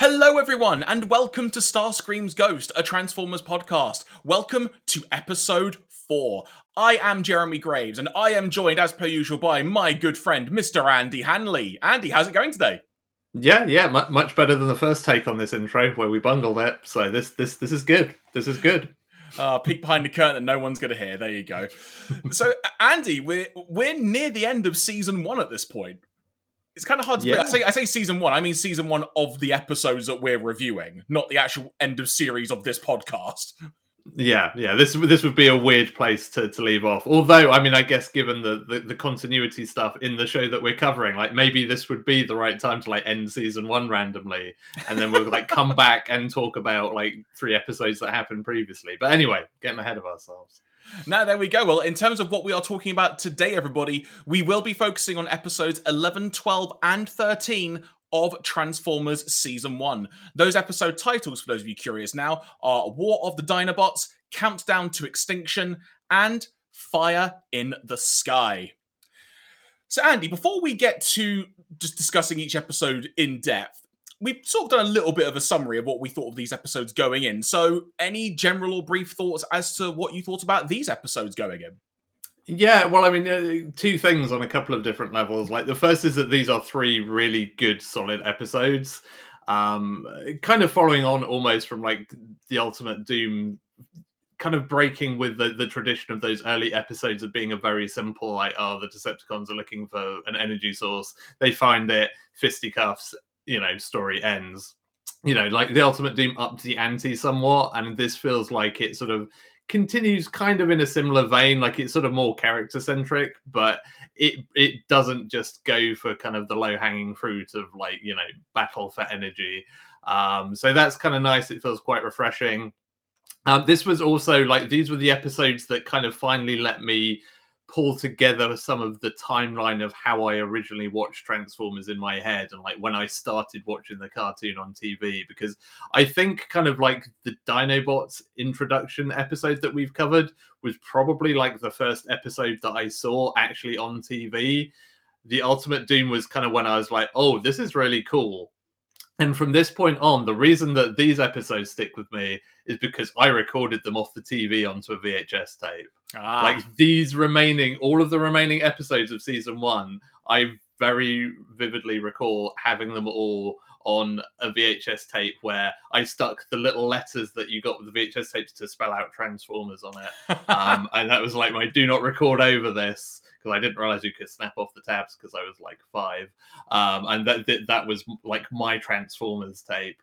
Hello, everyone, and welcome to Starscream's Ghost, a Transformers podcast. Welcome to episode four. I am Jeremy Graves, and I am joined, as per usual, by my good friend, Mr. Andy Hanley. Andy, how's it going today? Yeah, yeah, much, much better than the first take on this intro where we bungled it. So this, this, this is good. This is good. Uh, peek behind the curtain that no one's going to hear. There you go. so, Andy, we're we're near the end of season one at this point. It's kind of hard to yeah. I say I say season one. I mean season one of the episodes that we're reviewing, not the actual end of series of this podcast. Yeah, yeah. This this would be a weird place to, to leave off. Although, I mean, I guess given the, the, the continuity stuff in the show that we're covering, like maybe this would be the right time to like end season one randomly, and then we'll like come back and talk about like three episodes that happened previously. But anyway, getting ahead of ourselves. Now, there we go. Well, in terms of what we are talking about today, everybody, we will be focusing on episodes 11, 12, and 13 of Transformers Season 1. Those episode titles, for those of you curious now, are War of the Dinobots, Countdown to Extinction, and Fire in the Sky. So, Andy, before we get to just discussing each episode in depth, we've sort of done a little bit of a summary of what we thought of these episodes going in. So, any general or brief thoughts as to what you thought about these episodes going in? Yeah, well, I mean, uh, two things on a couple of different levels. Like the first is that these are three really good, solid episodes. Um, kind of following on almost from like the Ultimate Doom kind of breaking with the, the tradition of those early episodes of being a very simple like oh the decepticons are looking for an energy source they find it fisticuffs you know story ends you know like the ultimate doom upped the ante somewhat and this feels like it sort of continues kind of in a similar vein like it's sort of more character centric but it it doesn't just go for kind of the low hanging fruit of like you know battle for energy. Um so that's kind of nice. It feels quite refreshing. Um this was also like these were the episodes that kind of finally let me pull together some of the timeline of how I originally watched Transformers in my head and like when I started watching the cartoon on TV because I think kind of like the Dinobots introduction episode that we've covered was probably like the first episode that I saw actually on TV. The Ultimate Doom was kind of when I was like, oh, this is really cool. And from this point on, the reason that these episodes stick with me is because I recorded them off the TV onto a VHS tape. Ah. Like these remaining, all of the remaining episodes of season one, I very vividly recall having them all on a VHS tape where I stuck the little letters that you got with the VHS tapes to spell out Transformers on it. um, and that was like my do not record over this because I didn't realize you could snap off the tabs because I was like five. Um, and that, that, that was like my Transformers tape,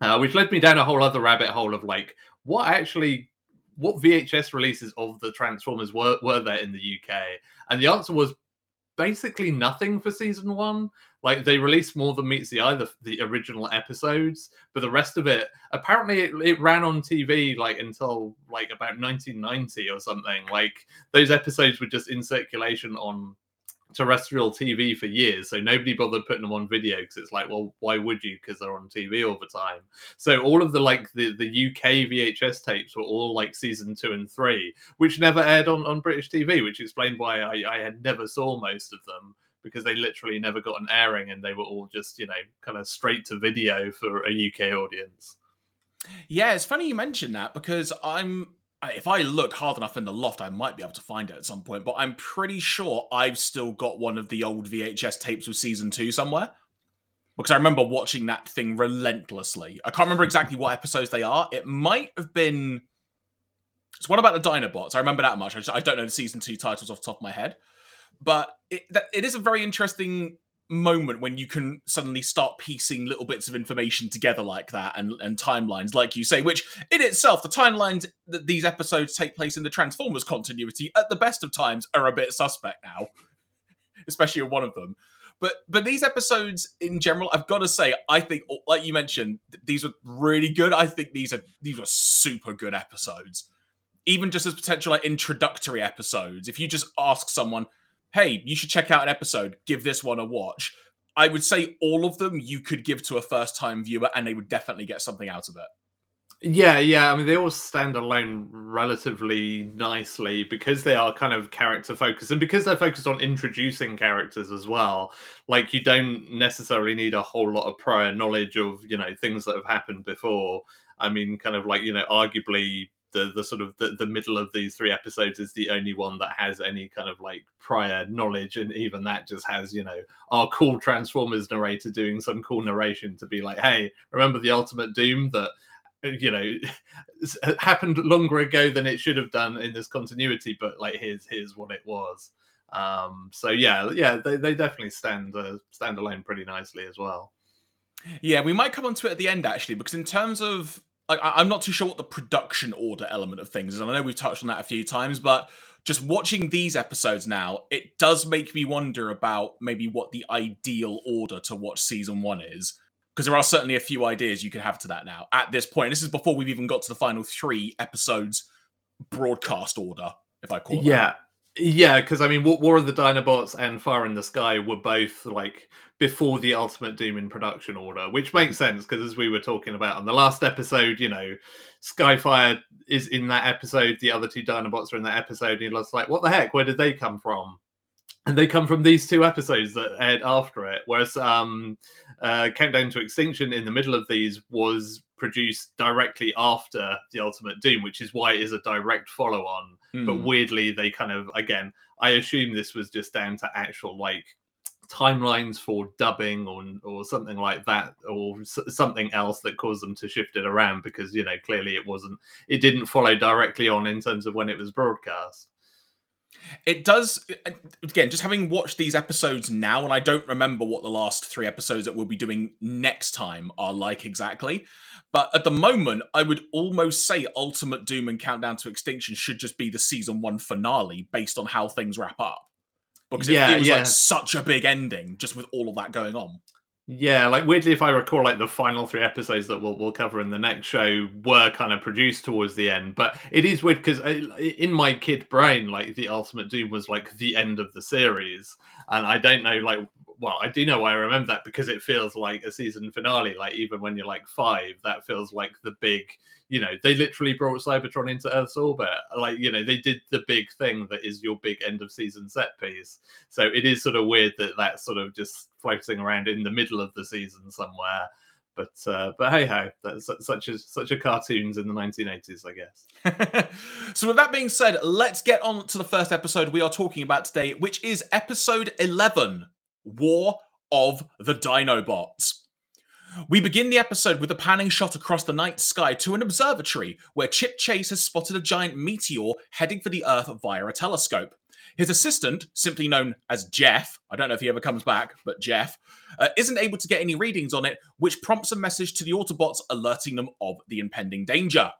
uh, which led me down a whole other rabbit hole of like what actually what VHS releases of the Transformers were, were there in the UK? And the answer was basically nothing for season one. Like they released more than meets the eye, the, the original episodes, but the rest of it apparently it, it, ran on TV like until like about 1990 or something. Like those episodes were just in circulation on terrestrial TV for years, so nobody bothered putting them on video because it's like, well, why would you? Because they're on TV all the time. So all of the like the the UK VHS tapes were all like season two and three, which never aired on on British TV, which explained why I, I had never saw most of them because they literally never got an airing and they were all just you know kind of straight to video for a UK audience. Yeah, it's funny you mentioned that because I'm if I look hard enough in the loft, I might be able to find it at some point. But I'm pretty sure I've still got one of the old VHS tapes of season two somewhere. Because I remember watching that thing relentlessly. I can't remember exactly what episodes they are. It might have been. It's one about the Dinobots. I remember that much. I, just, I don't know the season two titles off the top of my head. But it, it is a very interesting moment when you can suddenly start piecing little bits of information together like that and, and timelines, like you say, which in itself, the timelines that these episodes take place in the Transformers continuity at the best of times are a bit suspect now, especially in one of them. But but these episodes in general, I've got to say, I think, oh, like you mentioned, these are really good. I think these are these are super good episodes, even just as potential like introductory episodes. If you just ask someone, hey, you should check out an episode, give this one a watch. I would say all of them you could give to a first time viewer and they would definitely get something out of it. Yeah, yeah. I mean, they all stand alone relatively nicely because they are kind of character focused and because they're focused on introducing characters as well. Like, you don't necessarily need a whole lot of prior knowledge of, you know, things that have happened before. I mean, kind of like, you know, arguably the the sort of the, the middle of these three episodes is the only one that has any kind of like prior knowledge and even that just has you know our cool transformers narrator doing some cool narration to be like hey remember the ultimate doom that you know happened longer ago than it should have done in this continuity but like here's here's what it was. Um so yeah yeah they, they definitely stand uh, stand alone pretty nicely as well. Yeah we might come on to it at the end actually because in terms of like i'm not too sure what the production order element of things is and i know we've touched on that a few times but just watching these episodes now it does make me wonder about maybe what the ideal order to watch season one is because there are certainly a few ideas you could have to that now at this point. This is before we've even got to the final three episodes broadcast order, if I call it. Yeah. That. Yeah, because I mean, War of the Dinobots and Fire in the Sky were both like before the Ultimate Doom in production order, which makes sense because as we were talking about on the last episode, you know, Skyfire is in that episode, the other two Dinobots are in that episode, and you're like, what the heck? Where did they come from? And they come from these two episodes that aired after it. Whereas um, uh, Countdown to Extinction in the middle of these was produced directly after the Ultimate Doom, which is why it is a direct follow on. Mm. But weirdly, they kind of, again, I assume this was just down to actual like timelines for dubbing or or something like that or something else that caused them to shift it around because you know clearly it wasn't it didn't follow directly on in terms of when it was broadcast. It does again just having watched these episodes now and i don't remember what the last three episodes that we'll be doing next time are like exactly but at the moment i would almost say ultimate doom and countdown to extinction should just be the season one finale based on how things wrap up because it yeah, feels yeah. like such a big ending just with all of that going on yeah, like weirdly, if I recall, like the final three episodes that we'll we'll cover in the next show were kind of produced towards the end. But it is weird because uh, in my kid brain, like the Ultimate Doom was like the end of the series, and I don't know, like, well, I do know why I remember that because it feels like a season finale. Like even when you're like five, that feels like the big you know, they literally brought Cybertron into Earth's orbit. Like, you know, they did the big thing that is your big end of season set piece. So it is sort of weird that that's sort of just floating around in the middle of the season somewhere. But uh, but hey ho, that's such as such a cartoons in the 1980s, I guess. so with that being said, let's get on to the first episode we are talking about today, which is episode 11, War of the Dinobots. We begin the episode with a panning shot across the night sky to an observatory where Chip Chase has spotted a giant meteor heading for the Earth via a telescope. His assistant, simply known as Jeff, I don't know if he ever comes back, but Jeff, uh, isn't able to get any readings on it, which prompts a message to the Autobots alerting them of the impending danger.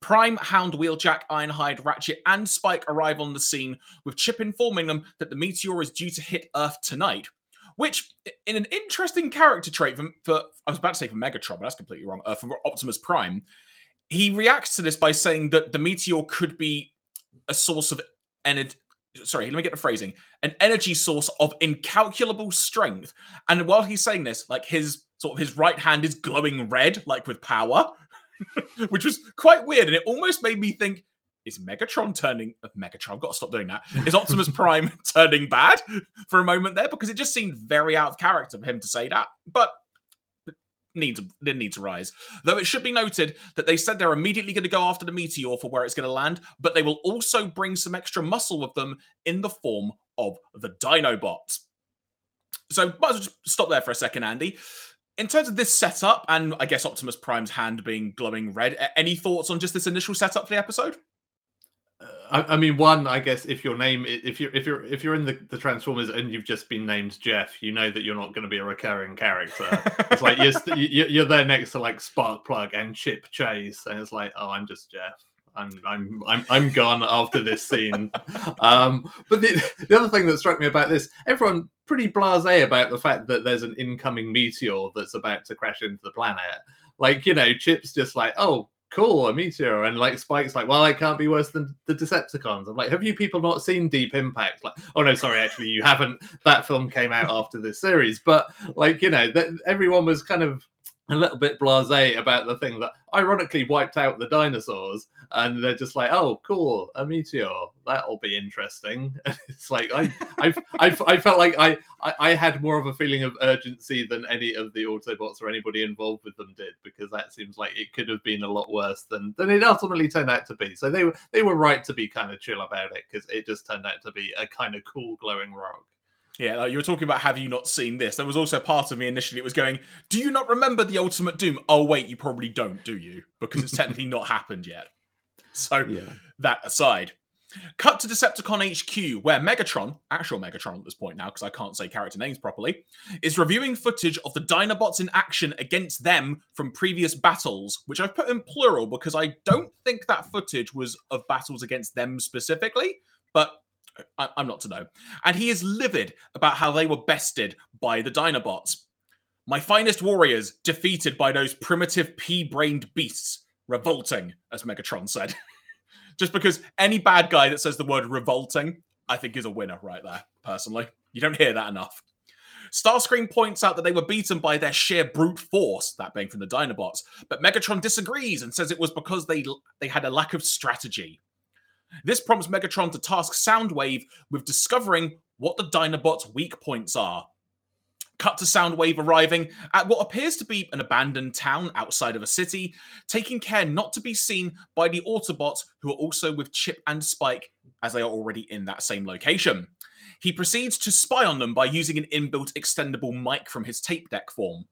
Prime, Hound, Wheeljack, Ironhide, Ratchet, and Spike arrive on the scene, with Chip informing them that the meteor is due to hit Earth tonight, which in an interesting character trait for, for I was about to say for Megatron, but that's completely wrong. Uh, for Optimus Prime, he reacts to this by saying that the meteor could be a source of energy. Sorry, let me get the phrasing. An energy source of incalculable strength. And while he's saying this, like his sort of his right hand is glowing red, like with power, which was quite weird. And it almost made me think, is Megatron turning uh, Megatron? I've got to stop doing that. Is Optimus Prime turning bad for a moment there? Because it just seemed very out of character for him to say that. But need to didn't need to rise. Though it should be noted that they said they're immediately going to go after the meteor for where it's going to land, but they will also bring some extra muscle with them in the form of the Dinobots. So might as well just stop there for a second, Andy. In terms of this setup, and I guess Optimus Prime's hand being glowing red, any thoughts on just this initial setup for the episode? I, I, mean, one, I guess if your name, if you're if you're if you're in the, the Transformers and you've just been named Jeff, you know that you're not going to be a recurring character. it's like you're you're there next to like Sparkplug and Chip Chase, and it's like, oh, I'm just Jeff. I'm I'm I'm I'm gone after this scene. Um, but the the other thing that struck me about this, everyone pretty blasé about the fact that there's an incoming meteor that's about to crash into the planet. Like you know, Chip's just like, oh, cool, a meteor. And like Spike's like, well, I can't be worse than the Decepticons. I'm like, have you people not seen Deep Impact? Like, oh no, sorry, actually, you haven't. That film came out after this series, but like, you know, that everyone was kind of a little bit blasé about the thing that ironically wiped out the dinosaurs, and they're just like, "Oh, cool, a meteor. That'll be interesting." it's like I, I, I, I felt like I, I, I, had more of a feeling of urgency than any of the Autobots or anybody involved with them did, because that seems like it could have been a lot worse than than it ultimately turned out to be. So they were they were right to be kind of chill about it because it just turned out to be a kind of cool glowing rock. Yeah, like you were talking about have you not seen this? There was also part of me initially it was going, Do you not remember the Ultimate Doom? Oh wait, you probably don't, do you? Because it's technically not happened yet. So yeah. that aside. Cut to Decepticon HQ, where Megatron, actual Megatron at this point now, because I can't say character names properly, is reviewing footage of the Dinobots in action against them from previous battles, which I've put in plural because I don't think that footage was of battles against them specifically, but I, am not to know. And he is livid about how they were bested by the Dinobots. My finest warriors defeated by those primitive pea brained beasts. Revolting, as Megatron said. Just because any bad guy that says the word revolting, I think is a winner right there, personally. You don't hear that enough. Starscream points out that they were beaten by their sheer brute force, that being from the Dinobots, but Megatron disagrees and says it was because they they had a lack of strategy. This prompts Megatron to task Soundwave with discovering what the Dinobots' weak points are. Cut to Soundwave arriving at what appears to be an abandoned town outside of a city, taking care not to be seen by the Autobots who are also with Chip and Spike, as they are already in that same location. He proceeds to spy on them by using an inbuilt extendable mic from his tape deck form.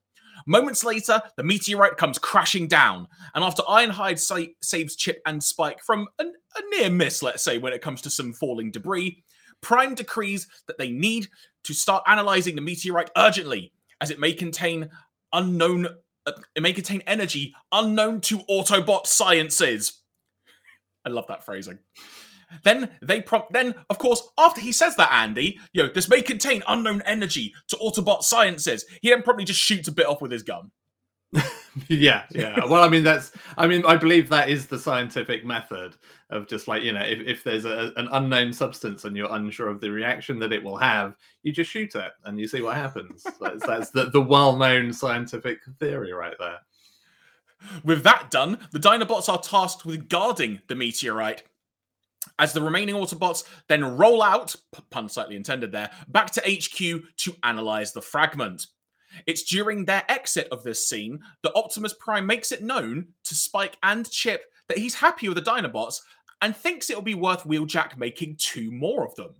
Moments later, the meteorite comes crashing down, and after Ironhide sa- saves Chip and Spike from an, a near miss, let's say, when it comes to some falling debris, Prime decrees that they need to start analyzing the meteorite urgently, as it may contain unknown. Uh, it may contain energy unknown to Autobot sciences. I love that phrasing. Then they prompt. Then, of course, after he says that, Andy, you know, this may contain unknown energy to Autobot sciences. He then probably just shoots a bit off with his gun. yeah, yeah. Well, I mean, that's. I mean, I believe that is the scientific method of just like you know, if, if there's a, an unknown substance and you're unsure of the reaction that it will have, you just shoot it and you see what happens. that's, that's the, the well-known scientific theory right there. With that done, the Dinobots are tasked with guarding the meteorite as the remaining Autobots then roll out, pun slightly intended there, back to HQ to analyze the fragment. It's during their exit of this scene that Optimus Prime makes it known to Spike and Chip that he's happy with the Dinobots and thinks it'll be worth Wheeljack making two more of them.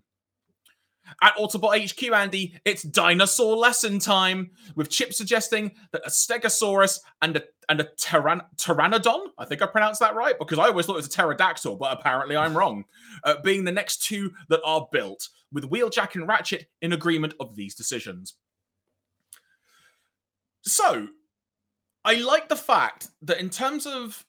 At Autobot HQ, Andy, it's dinosaur lesson time, with Chip suggesting that a Stegosaurus and a and a tyran- Pteranodon, I think I pronounced that right, because I always thought it was a pterodactyl, but apparently I'm wrong, uh, being the next two that are built, with Wheeljack and Ratchet in agreement of these decisions. So, I like the fact that in terms of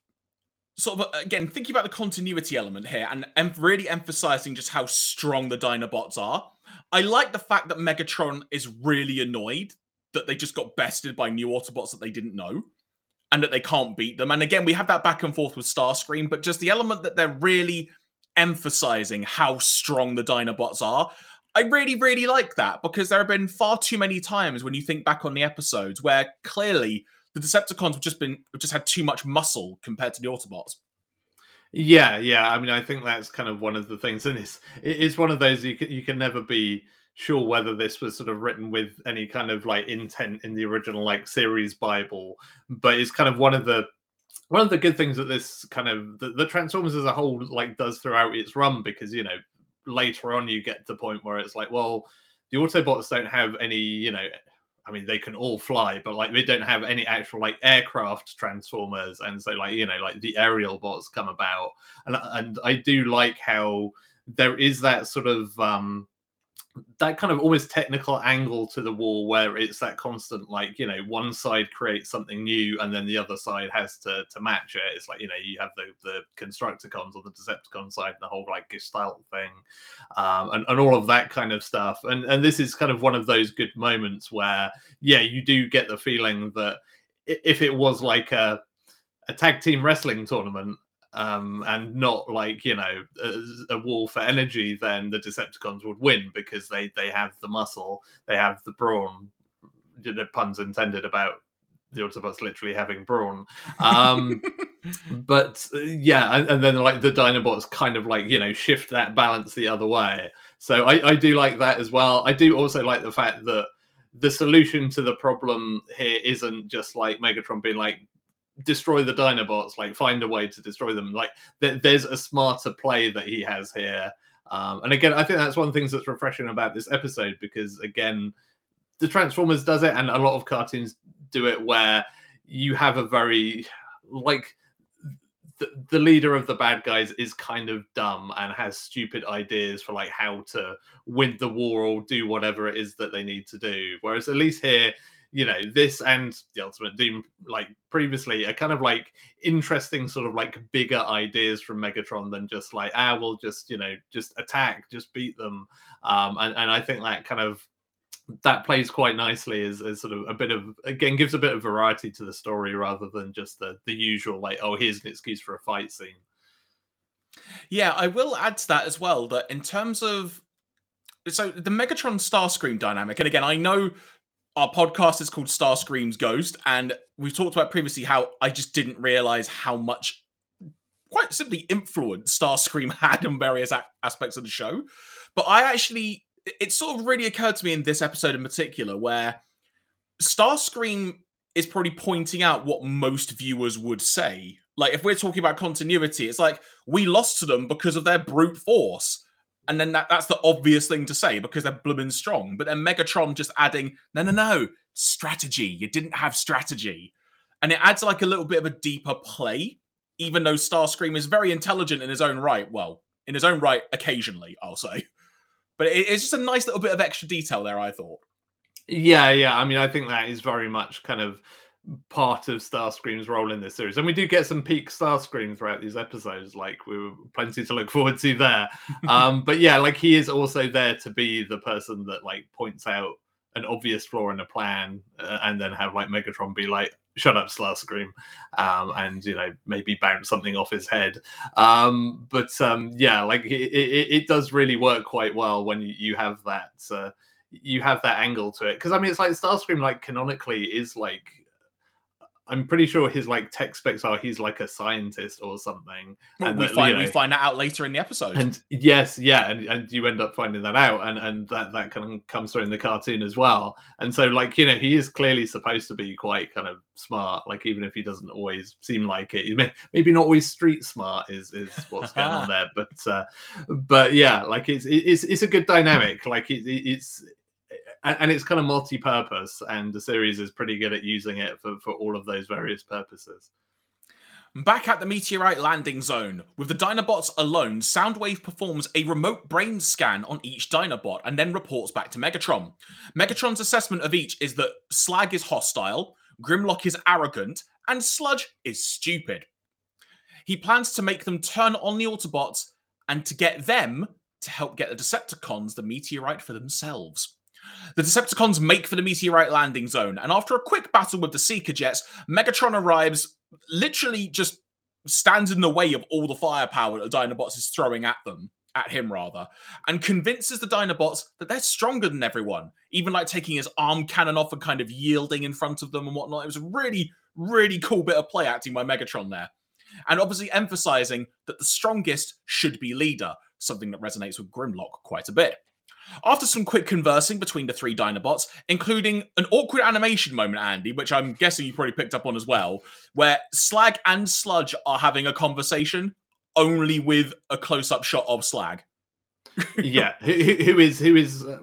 sort of uh, again thinking about the continuity element here and, and really emphasizing just how strong the Dinobots are I like the fact that Megatron is really annoyed that they just got bested by new Autobots that they didn't know and that they can't beat them. And again, we have that back and forth with Starscream, but just the element that they're really emphasizing how strong the Dinobots are. I really, really like that because there have been far too many times when you think back on the episodes where clearly the Decepticons have just been have just had too much muscle compared to the Autobots. Yeah, yeah. I mean, I think that's kind of one of the things, and it's it's one of those you can you can never be sure whether this was sort of written with any kind of like intent in the original like series Bible, but it's kind of one of the one of the good things that this kind of the, the Transformers as a whole like does throughout its run because you know later on you get to the point where it's like well the Autobots don't have any you know I mean, they can all fly, but like they don't have any actual like aircraft transformers, and so like you know, like the Aerialbots come about, and and I do like how there is that sort of um that kind of almost technical angle to the war where it's that constant like you know one side creates something new and then the other side has to to match it. It's like you know you have the the constructicons or the decepticon side and the whole like gestalt thing um, and, and all of that kind of stuff. And and this is kind of one of those good moments where yeah you do get the feeling that if it was like a a tag team wrestling tournament um, and not like you know a, a, war for energy, then the Decepticons would win because they they have the muscle, they have the brawn. You know, puns intended about the Autobots literally having brawn. Um, but uh, yeah, and, and, then like the Dinobots kind of like you know shift that balance the other way. So I, I do like that as well. I do also like the fact that the solution to the problem here isn't just like Megatron being like destroy the Dinobots, like find a way to destroy them. Like th- there's a smarter play that he has here. Um, and again, I think that's one of the things that's refreshing about this episode because again, the Transformers does it, and a lot of cartoons do it where you have a very like the, the leader of the bad guys is kind of dumb and has stupid ideas for like how to win the war or do whatever it is that they need to do. Whereas at least here, you know, this and the Ultimate Doom, like previously, are kind of like interesting, sort of like bigger ideas from Megatron than just like, ah, we'll just, you know, just attack, just beat them. Um, and, and I think that kind of that plays quite nicely as, as sort of a bit of again gives a bit of variety to the story rather than just the the usual like oh here's an excuse for a fight scene yeah i will add to that as well that in terms of so the megatron starscream dynamic and again i know our podcast is called starscream's ghost and we've talked about previously how i just didn't realize how much quite simply influence starscream had on various a- aspects of the show but i actually it sort of really occurred to me in this episode in particular where Starscream is probably pointing out what most viewers would say. Like if we're talking about continuity, it's like we lost to them because of their brute force. And then that, that's the obvious thing to say because they're blooming strong. But then Megatron just adding, no, no, no, strategy. You didn't have strategy. And it adds like a little bit of a deeper play, even though Starscream is very intelligent in his own right. Well, in his own right, occasionally, I'll say. But it, it's just a nice little bit of extra detail there, I thought. Yeah, yeah. I mean, I think that is very much kind of part of Starscream's role in this series. And we do get some peak Starscream throughout these episodes. Like we were plenty to look forward to there. um, but yeah, like he is also there to be the person that like points out an obvious flaw in a plan uh, and then have like Megatron be like, shut up, Starscream, um, and you know maybe bounce something off his head. Um, but um, yeah, like it, it, it, does really work quite well when you have that uh, you have that angle to it. Because I mean, it's like Starscream, like canonically, is like I'm pretty sure his like tech specs are he's like a scientist or something. Well, and we that, find you know, we find that out later in the episode. And yes, yeah, and, and you end up finding that out, and and that that kind of comes through in the cartoon as well. And so like you know he is clearly supposed to be quite kind of smart, like even if he doesn't always seem like it. May, maybe not always street smart is is what's going on there, but uh, but yeah, like it's it's it's a good dynamic. Like it, it's and, and it's kind of multi-purpose, and the series is pretty good at using it for, for all of those various purposes. Back at the meteorite landing zone, with the Dinobots alone, Soundwave performs a remote brain scan on each Dinobot and then reports back to Megatron. Megatron's assessment of each is that Slag is hostile, Grimlock is arrogant, and Sludge is stupid. He plans to make them turn on the Autobots and to get them to help get the Decepticons the meteorite for themselves. The Decepticons make for the meteorite landing zone, and after a quick battle with the Seeker jets, Megatron arrives, literally just stands in the way of all the firepower that the Dinobots is throwing at them, at him rather, and convinces the Dinobots that they're stronger than everyone, even like taking his arm cannon off and kind of yielding in front of them and whatnot. It was a really, really cool bit of play acting by Megatron there. And obviously emphasizing that the strongest should be leader, something that resonates with Grimlock quite a bit. After some quick conversing between the three Dinobots, including an awkward animation moment, Andy, which I'm guessing you probably picked up on as well, where Slag and Sludge are having a conversation only with a close-up shot of Slag. yeah, who, who is who is uh,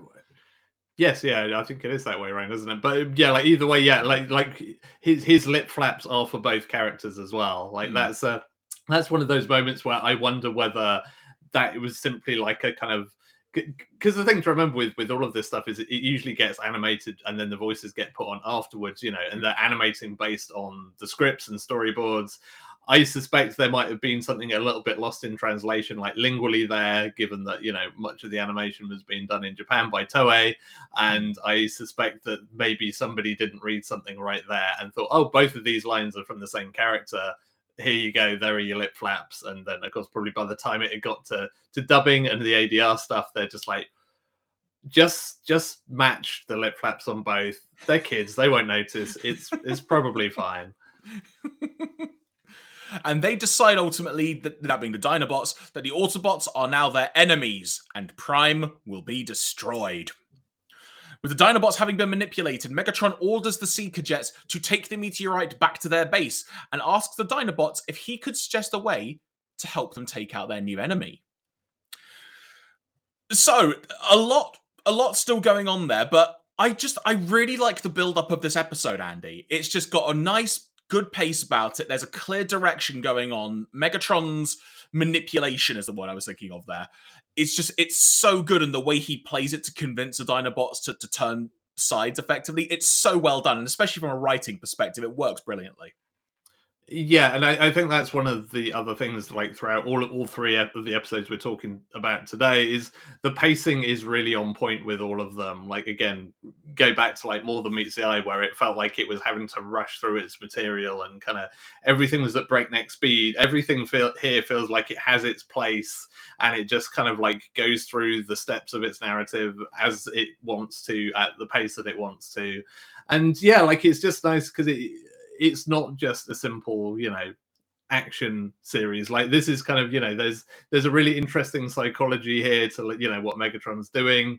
Yes, yeah, I think it is that way around, isn't it? But yeah, like either way, yeah, like like his his lip flaps are for both characters as well. Like mm. that's a that's one of those moments where I wonder whether that was simply like a kind of because the thing to remember with with all of this stuff is it usually gets animated and then the voices get put on afterwards you know and they're animating based on the scripts and storyboards. I suspect there might have been something a little bit lost in translation like lingually there given that you know much of the animation was being done in japan by toei. And i suspect that maybe somebody didn't read something right there and thought oh both of these lines are from the same character here you go, there are your lip flaps. And then, of course, probably by the time it got to, to dubbing and the ADR stuff, they're just like, just just match the lip flaps on both. They're kids; they won't notice. It's it's probably fine. and they decide ultimately that, that being the Dinobots, that the Autobots are now their enemies, and Prime will be destroyed. With the Dinobots having been manipulated, Megatron orders the Seeker Jets to take the meteorite back to their base and asks the Dinobots if he could suggest a way to help them take out their new enemy. So, a lot a lot still going on there, but I just I really like the build up of this episode, Andy. It's just got a nice good pace about it. There's a clear direction going on. Megatron's manipulation is the one I was thinking of there. It's just it's so good and the way he plays it to convince the Dinobots to, to turn sides effectively. It's so well done, and especially from a writing perspective, it works brilliantly. Yeah, and I, I, think that's one of the other things, like throughout all all three of the episodes we're talking about today, is the pacing is really on point with all of them. Like again, go back to like more than meets the eye, where it felt like it was having to rush through its material and kind of everything was at breakneck speed. Everything feel, here feels like it has its place, and it just kind of like goes through the steps of its narrative as it wants to at the pace that it wants to. And yeah, like it's just nice because it it's not just a simple, you know, action series. Like this is kind of, you know, there's there's a really interesting psychology here to you know what Megatron's doing.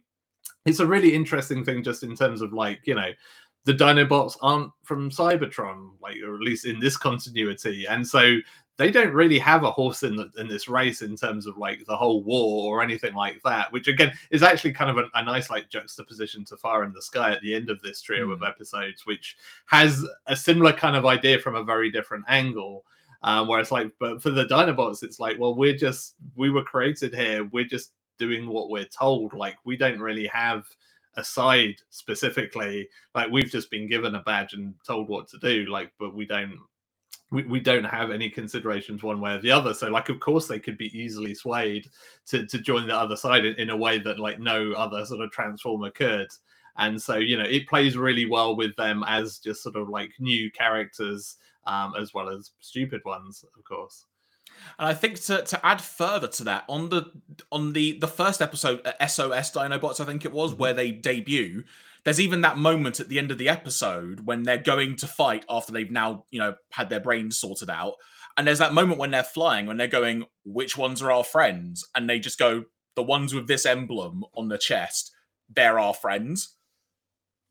It's a really interesting thing just in terms of like, you know, the Dinobots aren't from Cybertron, like or at least in this continuity, and so they don't really have a horse in the, in this race in terms of like the whole war or anything like that. Which again is actually kind of a, a nice like juxtaposition to Fire in the Sky at the end of this trio mm. of episodes, which has a similar kind of idea from a very different angle. Um, where it's like, but for the Dinobots, it's like, well, we're just we were created here. We're just doing what we're told. Like we don't really have a side specifically. Like we've just been given a badge and told what to do. Like, but we don't we, we don't have any considerations one way or the other. So, like, of course, they could be easily swayed to, to join the other side in, in a way that, like, no other sort of transformer could. And so, you know, it plays really well with them as just sort of like new characters, um, as well as stupid ones, of course. And I think to, to add further to that, on the on the the first episode, SOS Dinobots, I think it was, mm-hmm. where they debut, there's even that moment at the end of the episode when they're going to fight after they've now, you know, had their brains sorted out. And there's that moment when they're flying, when they're going, which ones are our friends? And they just go, the ones with this emblem on the chest, they're our friends.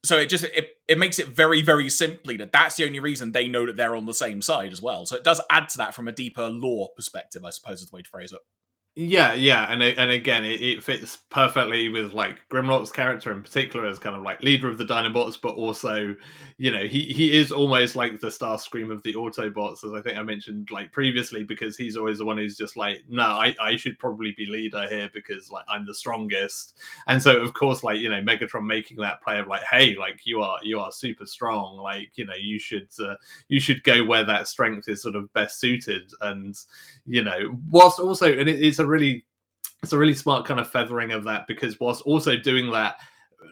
So it just it, it makes it very very simply that that's the only reason they know that they're on the same side as well. So it does add to that from a deeper lore perspective, I suppose is the way to phrase it. Yeah, yeah, and and again, it, it, fits perfectly with like Grimlock's character in particular as kind of like leader of the Dinobots, but also, you know, he he is almost like the Starscream of the Autobots, as I think I mentioned like previously, because he's always the one who's just like, no, I I should probably be leader here because like I'm the strongest, and so of course, like you know, Megatron making that play of like, hey, like you are you are super strong, like you know, you should uh, you should go where that strength is sort of best suited, and you know, whilst also, and it, it's a really it's a really smart kind of feathering of that because whilst also doing that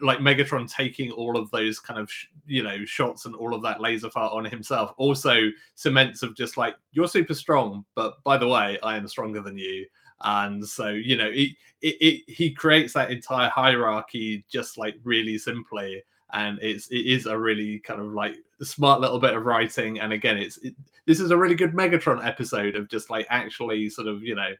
like Megatron taking all of those kind of you know shots and all of that laser fire on himself also cements of just like you're super strong, but by the way, I am stronger than you. And so you know, it, it, it he creates that entire hierarchy just like really simply, and it's it is a really kind of like smart little bit of writing. And again, it's it, this is a really good Megatron episode of just like actually sort of you know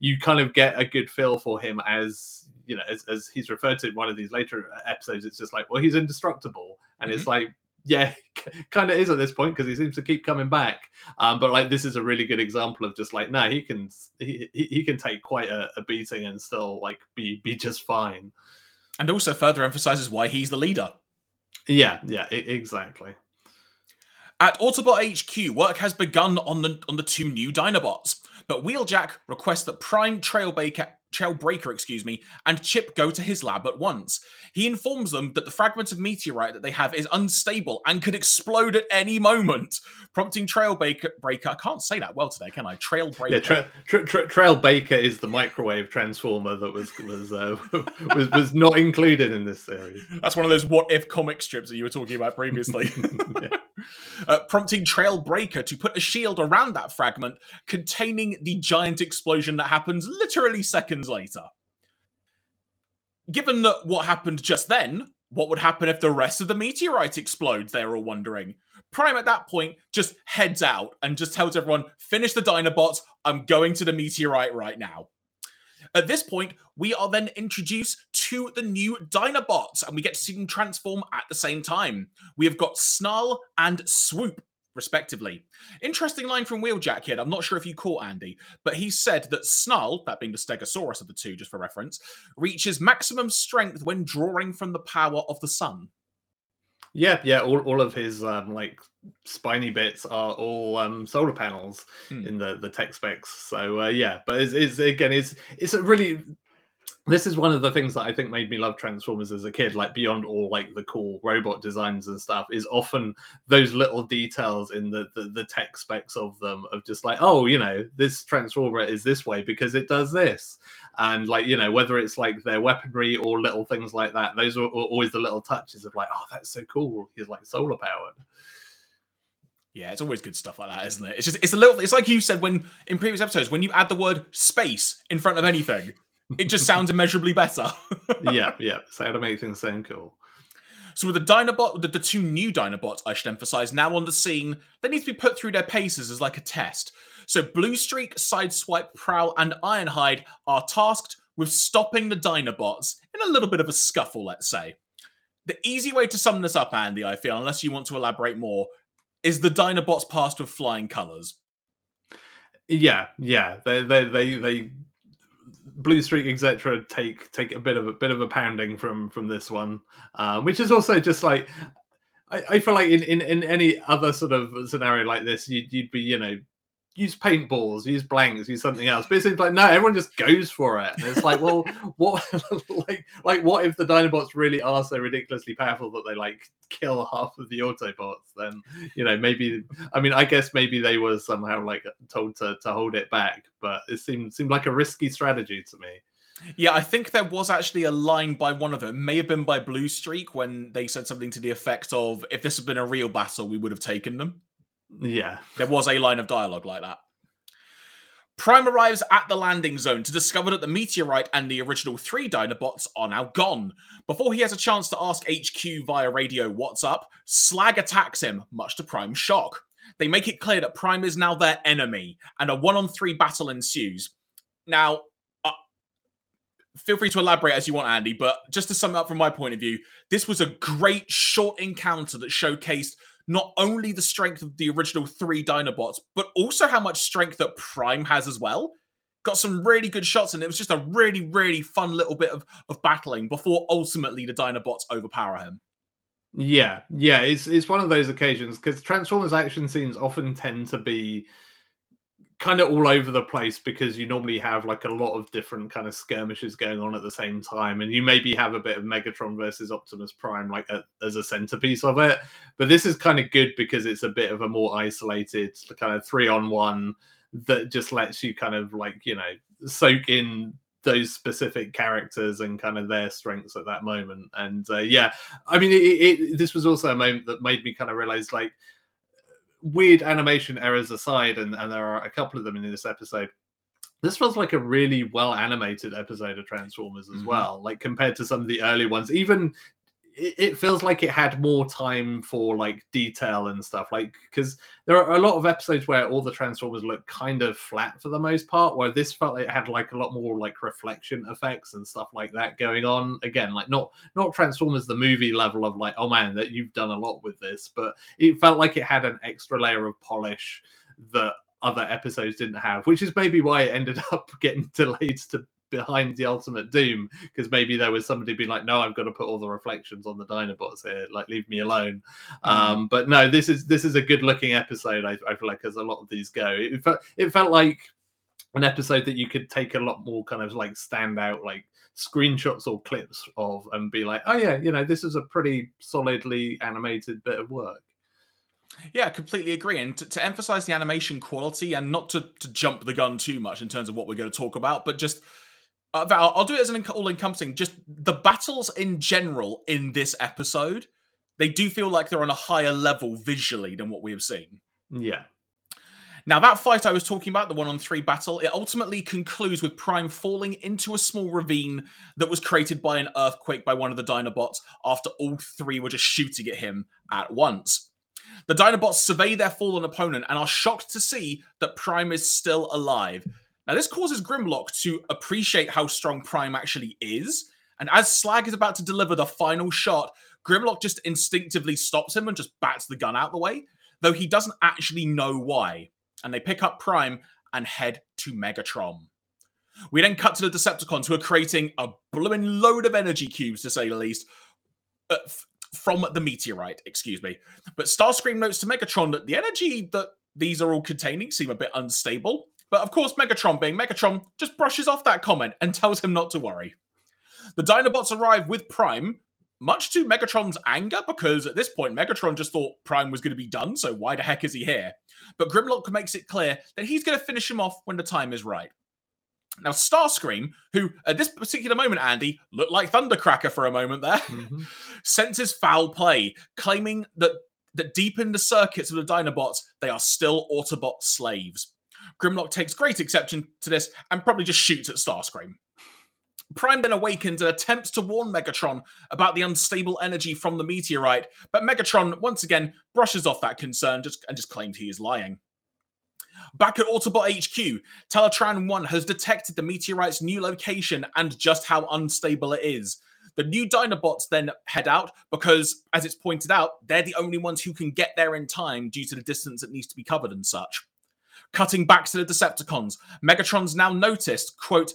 you kind of get a good feel for him as you know as, as he's referred to in one of these later episodes it's just like well he's indestructible. And mm-hmm. it's like yeah kind of is at this point because he seems to keep coming back. Um, but like this is a really good example of just like no nah, he can he, he can take quite a, a beating and still like be be just fine. And also further emphasizes why he's the leader. Yeah yeah exactly. At Autobot HQ, work has begun on the on the two new Dinobots. But Wheeljack requests that Prime Trailbreaker, Trailbreaker, excuse me, and Chip go to his lab at once. He informs them that the fragment of meteorite that they have is unstable and could explode at any moment, prompting Trailbreaker. Breaker, I can't say that well today, can I? Trailbreaker. Yeah, tra- tra- tra- Trailbreaker is the microwave transformer that was was, uh, was was not included in this series. That's one of those what if comic strips that you were talking about previously. yeah. uh, prompting Trailbreaker to put a shield around that fragment containing the giant explosion that happens literally seconds later. given that what happened just then, what would happen if the rest of the meteorite explodes? They're all wondering. Prime at that point just heads out and just tells everyone, finish the Dinobots. I'm going to the meteorite right now. At this point, we are then introduced to the new Dinobots, and we get to see them transform at the same time. We have got Snarl and Swoop, respectively. Interesting line from Wheeljack here. I'm not sure if you caught Andy, but he said that Snarl, that being the Stegosaurus of the two, just for reference, reaches maximum strength when drawing from the power of the sun. Yeah, yeah. All, all of his um, like spiny bits are all um, solar panels hmm. in the the tech specs. So uh, yeah, but it's, it's again, it's it's a really this is one of the things that I think made me love Transformers as a kid, like beyond all like the cool robot designs and stuff, is often those little details in the, the, the tech specs of them of just like, oh, you know, this Transformer is this way because it does this. And like, you know, whether it's like their weaponry or little things like that, those are always the little touches of like, oh, that's so cool. He's like solar powered. Yeah, it's always good stuff like that, isn't it? It's just it's a little it's like you said when in previous episodes, when you add the word space in front of anything, it just sounds immeasurably better. yeah, yeah. So how to make things sound cool. So with the Dinobot, the, the two new Dinobots, I should emphasize, now on the scene, they need to be put through their paces as like a test. So Bluestreak, Sideswipe, Prowl, and Ironhide are tasked with stopping the Dinobots in a little bit of a scuffle, let's say. The easy way to sum this up, Andy, I feel, unless you want to elaborate more, is the Dinobots passed with flying colors. Yeah, yeah. They they they they Bluestreak, etc., take take a bit of a bit of a pounding from from this one, uh, which is also just like I, I feel like in, in in any other sort of scenario like this, you'd you'd be you know use paintballs, use blanks, use something else. But it seems like no, everyone just goes for it. And it's like, well, what like like what if the Dinobots really are so ridiculously powerful that they like kill half of the Autobots? Then you know maybe I mean I guess maybe they were somehow like told to to hold it back, but it seemed seemed like a risky strategy to me. Yeah, I think there was actually a line by one of them, may have been by Bluestreak, when they said something to the effect of, "If this had been a real battle, we would have taken them." Yeah. There was a line of dialogue like that. Prime arrives at the landing zone to discover that the meteorite and the original three Dinobots are now gone. Before he has a chance to ask HQ via radio what's up, Slag attacks him, much to Prime's shock. They make it clear that Prime is now their enemy, and a one on three battle ensues. Now, uh, feel free to elaborate as you want, Andy, but just to sum up from my point of view, this was a great short encounter that showcased not only the strength of the original three Dinobots, but also how much strength that Prime has as well. Got some really good shots, and it was just a really, really fun little bit of, of battling before ultimately the Dinobots overpower him. Yeah, yeah, it's it's one of those occasions because Transformers action scenes often tend to be kind of all over the place because you normally have like a lot of different kind of skirmishes going on at the same time and you maybe have a bit of megatron versus optimus prime like a, as a centerpiece of it. But this is kind of good because it's a bit of a more isolated kind of three on one that just lets you kind of like you know soak in those specific characters and kind of their strengths at that moment. And uh, yeah i mean it, it, this was also a moment that made me kind of realize like weird animation errors aside, and, and there are a couple of them in this episode, this feels like a really well animated episode of Transformers as mm-hmm. well. Like compared to some of the early ones, even it, feels like it had more time for like detail and stuff like because there are a lot of episodes where all the transformers look kind of flat for the most part where this felt like it had like a lot more like reflection effects and stuff like that going on. Again like not not transformers the movie level of like oh man that you've done a lot with this but it felt like it had an extra layer of polish that other episodes didn't have, which is maybe why it ended up getting delayed to behind the ultimate doom because maybe there was somebody being like no i've got to put all the reflections on the dinobots here like leave me alone mm. um but no this is this is a good looking episode I, I, feel like as a lot of these go it felt it felt like an episode that you could take a lot more kind of like stand out like screenshots or clips of and be like oh yeah you know this is a pretty solidly animated bit of work yeah, completely agree. And to, to, emphasize the animation quality and not to, to jump the gun too much in terms of what we're going to talk about, but just uh, Val, I'll do it as an all-encompassing. Just the battles in general in this episode, they do feel like they're on a higher level visually than what we have seen. Yeah. Now, that fight I was talking about, the one on three battle, it ultimately concludes with Prime falling into a small ravine that was created by an earthquake by one of the Dinobots after all three were just shooting at him at once. The Dinobots survey their fallen opponent and are shocked to see that Prime is still alive. Now, this causes Grimlock to appreciate how strong Prime actually is. And as Slag is about to deliver the final shot, Grimlock just instinctively stops him and just bats the gun out the way, though he doesn't actually know why. And they pick up Prime and head to Megatron. We then cut to the Decepticons who are creating a blooming load of energy cubes, to say the least, uh, from the meteorite, excuse me. But Starscream notes to Megatron that the energy that these are all containing seem a bit unstable. But of course, Megatron, being Megatron, just brushes off that comment and tells him not to worry. The Dinobots arrive with Prime, much to Megatron's anger, because at this point, Megatron just thought Prime was going to be done, so why the heck is he here? But Grimlock makes it clear that he's going to finish him off when the time is right. Now, Starscream, who at this particular moment, Andy, looked like Thundercracker for a moment there, mm-hmm. senses foul play, claiming that, that deep in the circuits of the Dinobots, they are still Autobot slaves. Grimlock takes great exception to this and probably just shoots at Starscream. Prime then awakens and attempts to warn Megatron about the unstable energy from the meteorite, but Megatron once again brushes off that concern just, and just claims he is lying. Back at Autobot HQ, Teletran 1 has detected the meteorite's new location and just how unstable it is. The new Dinobots then head out because, as it's pointed out, they're the only ones who can get there in time due to the distance that needs to be covered and such. Cutting back to the Decepticons, Megatron's now noticed, quote,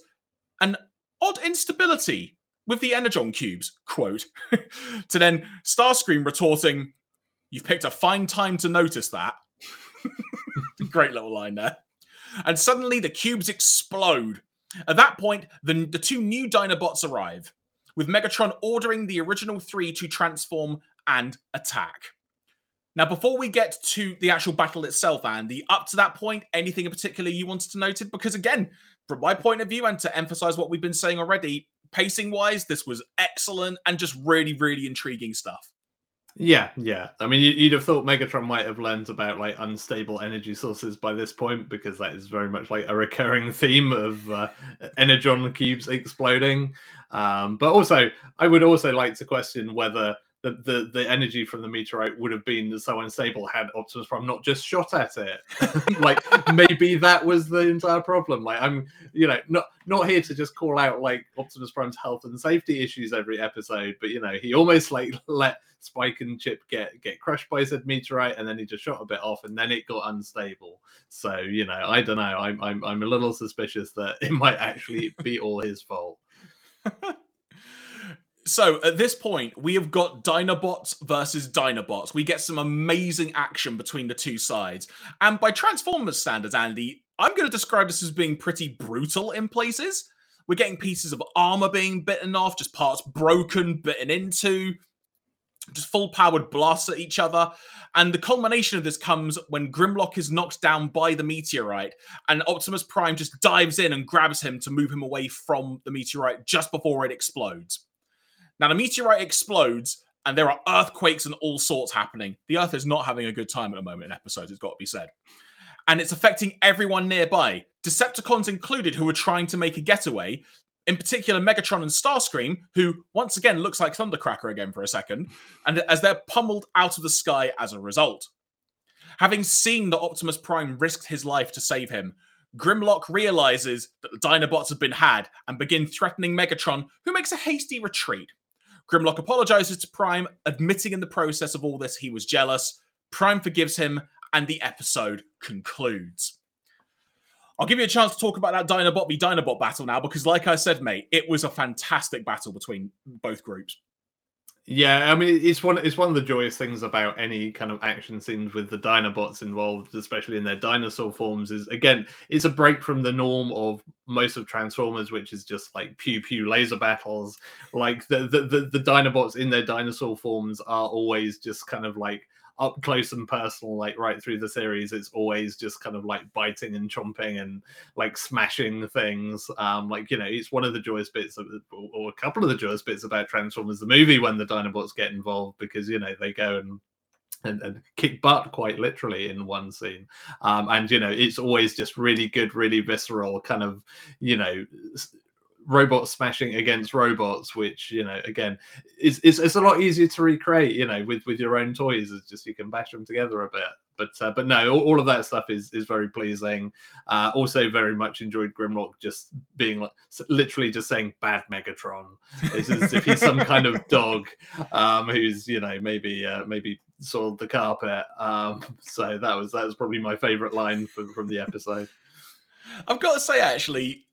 an odd instability with the Energon cubes, quote, to then Starscream retorting, You've picked a fine time to notice that. Great little line there. And suddenly the cubes explode. At that point, the, the two new Dinobots arrive, with Megatron ordering the original three to transform and attack. Now, before we get to the actual battle itself, Andy, up to that point, anything in particular you wanted to note? It because again, from my point of view, and to emphasize what we've been saying already, pacing wise, this was excellent and just really, really intriguing stuff. Yeah, yeah. I mean, you'd have thought Megatron might have learned about like unstable energy sources by this point because that is very much like a recurring theme of uh, energon cubes exploding. Um, but also, I would also like to question whether the, the, the energy from the meteorite would have been so unstable had Optimus Prime not just shot at it. like maybe that was the entire problem. Like I'm, you know, not not here to just call out like Optimus Prime's health and safety issues every episode, but you know, he almost like let Spike and Chip get get crushed by said meteorite, and then he just shot a bit off, and then it got unstable. So you know, I don't know. I'm I'm I'm a little suspicious that it might actually be all his fault. So at this point, we have got Dinobots versus Dinobots. We get some amazing action between the two sides. And by Transformers standards, Andy, I'm going to describe this as being pretty brutal in places. We're getting pieces of armor being bitten off, just parts broken, bitten into, just full powered blasts at each other. And the culmination of this comes when Grimlock is knocked down by the meteorite, and Optimus Prime just dives in and grabs him to move him away from the meteorite just before it explodes. Now, the meteorite explodes, and there are earthquakes and all sorts happening. The Earth is not having a good time at the moment in episodes, it's got to be said. And it's affecting everyone nearby, Decepticons included, who are trying to make a getaway. In particular, Megatron and Starscream, who once again looks like Thundercracker again for a second, and as they're pummeled out of the sky as a result. Having seen that Optimus Prime risked his life to save him, Grimlock realizes that the Dinobots have been had and begin threatening Megatron, who makes a hasty retreat. Grimlock apologizes to Prime, admitting in the process of all this he was jealous. Prime forgives him, and the episode concludes. I'll give you a chance to talk about that Dinobot v Dinobot battle now, because, like I said, mate, it was a fantastic battle between both groups. Yeah, I mean it's one it's one of the joyous things about any kind of action scenes with the Dinobots involved, especially in their dinosaur forms, is again it's a break from the norm of most of Transformers, which is just like pew pew laser battles. Like the the the, the Dinobots in their dinosaur forms are always just kind of like up close and personal, like right through the series, it's always just kind of like biting and chomping and like smashing things. Um, like you know, it's one of the joyous bits, of, or a couple of the joyous bits about Transformers the movie when the Dinobots get involved because you know they go and and, and kick butt quite literally in one scene um and you know it's always just really good really visceral kind of you know robots smashing against robots which you know again is it's, it's a lot easier to recreate you know with with your own toys it's just you can bash them together a bit. But uh, but no all, all, of that stuff is is very pleasing. Uh, also very much enjoyed grimlock just being like literally just saying bad megatron. It's as if he's some kind of dog um who's you know maybe uh, maybe soiled the carpet. Um so that was that was probably my favorite line from from the episode. I've got to say actually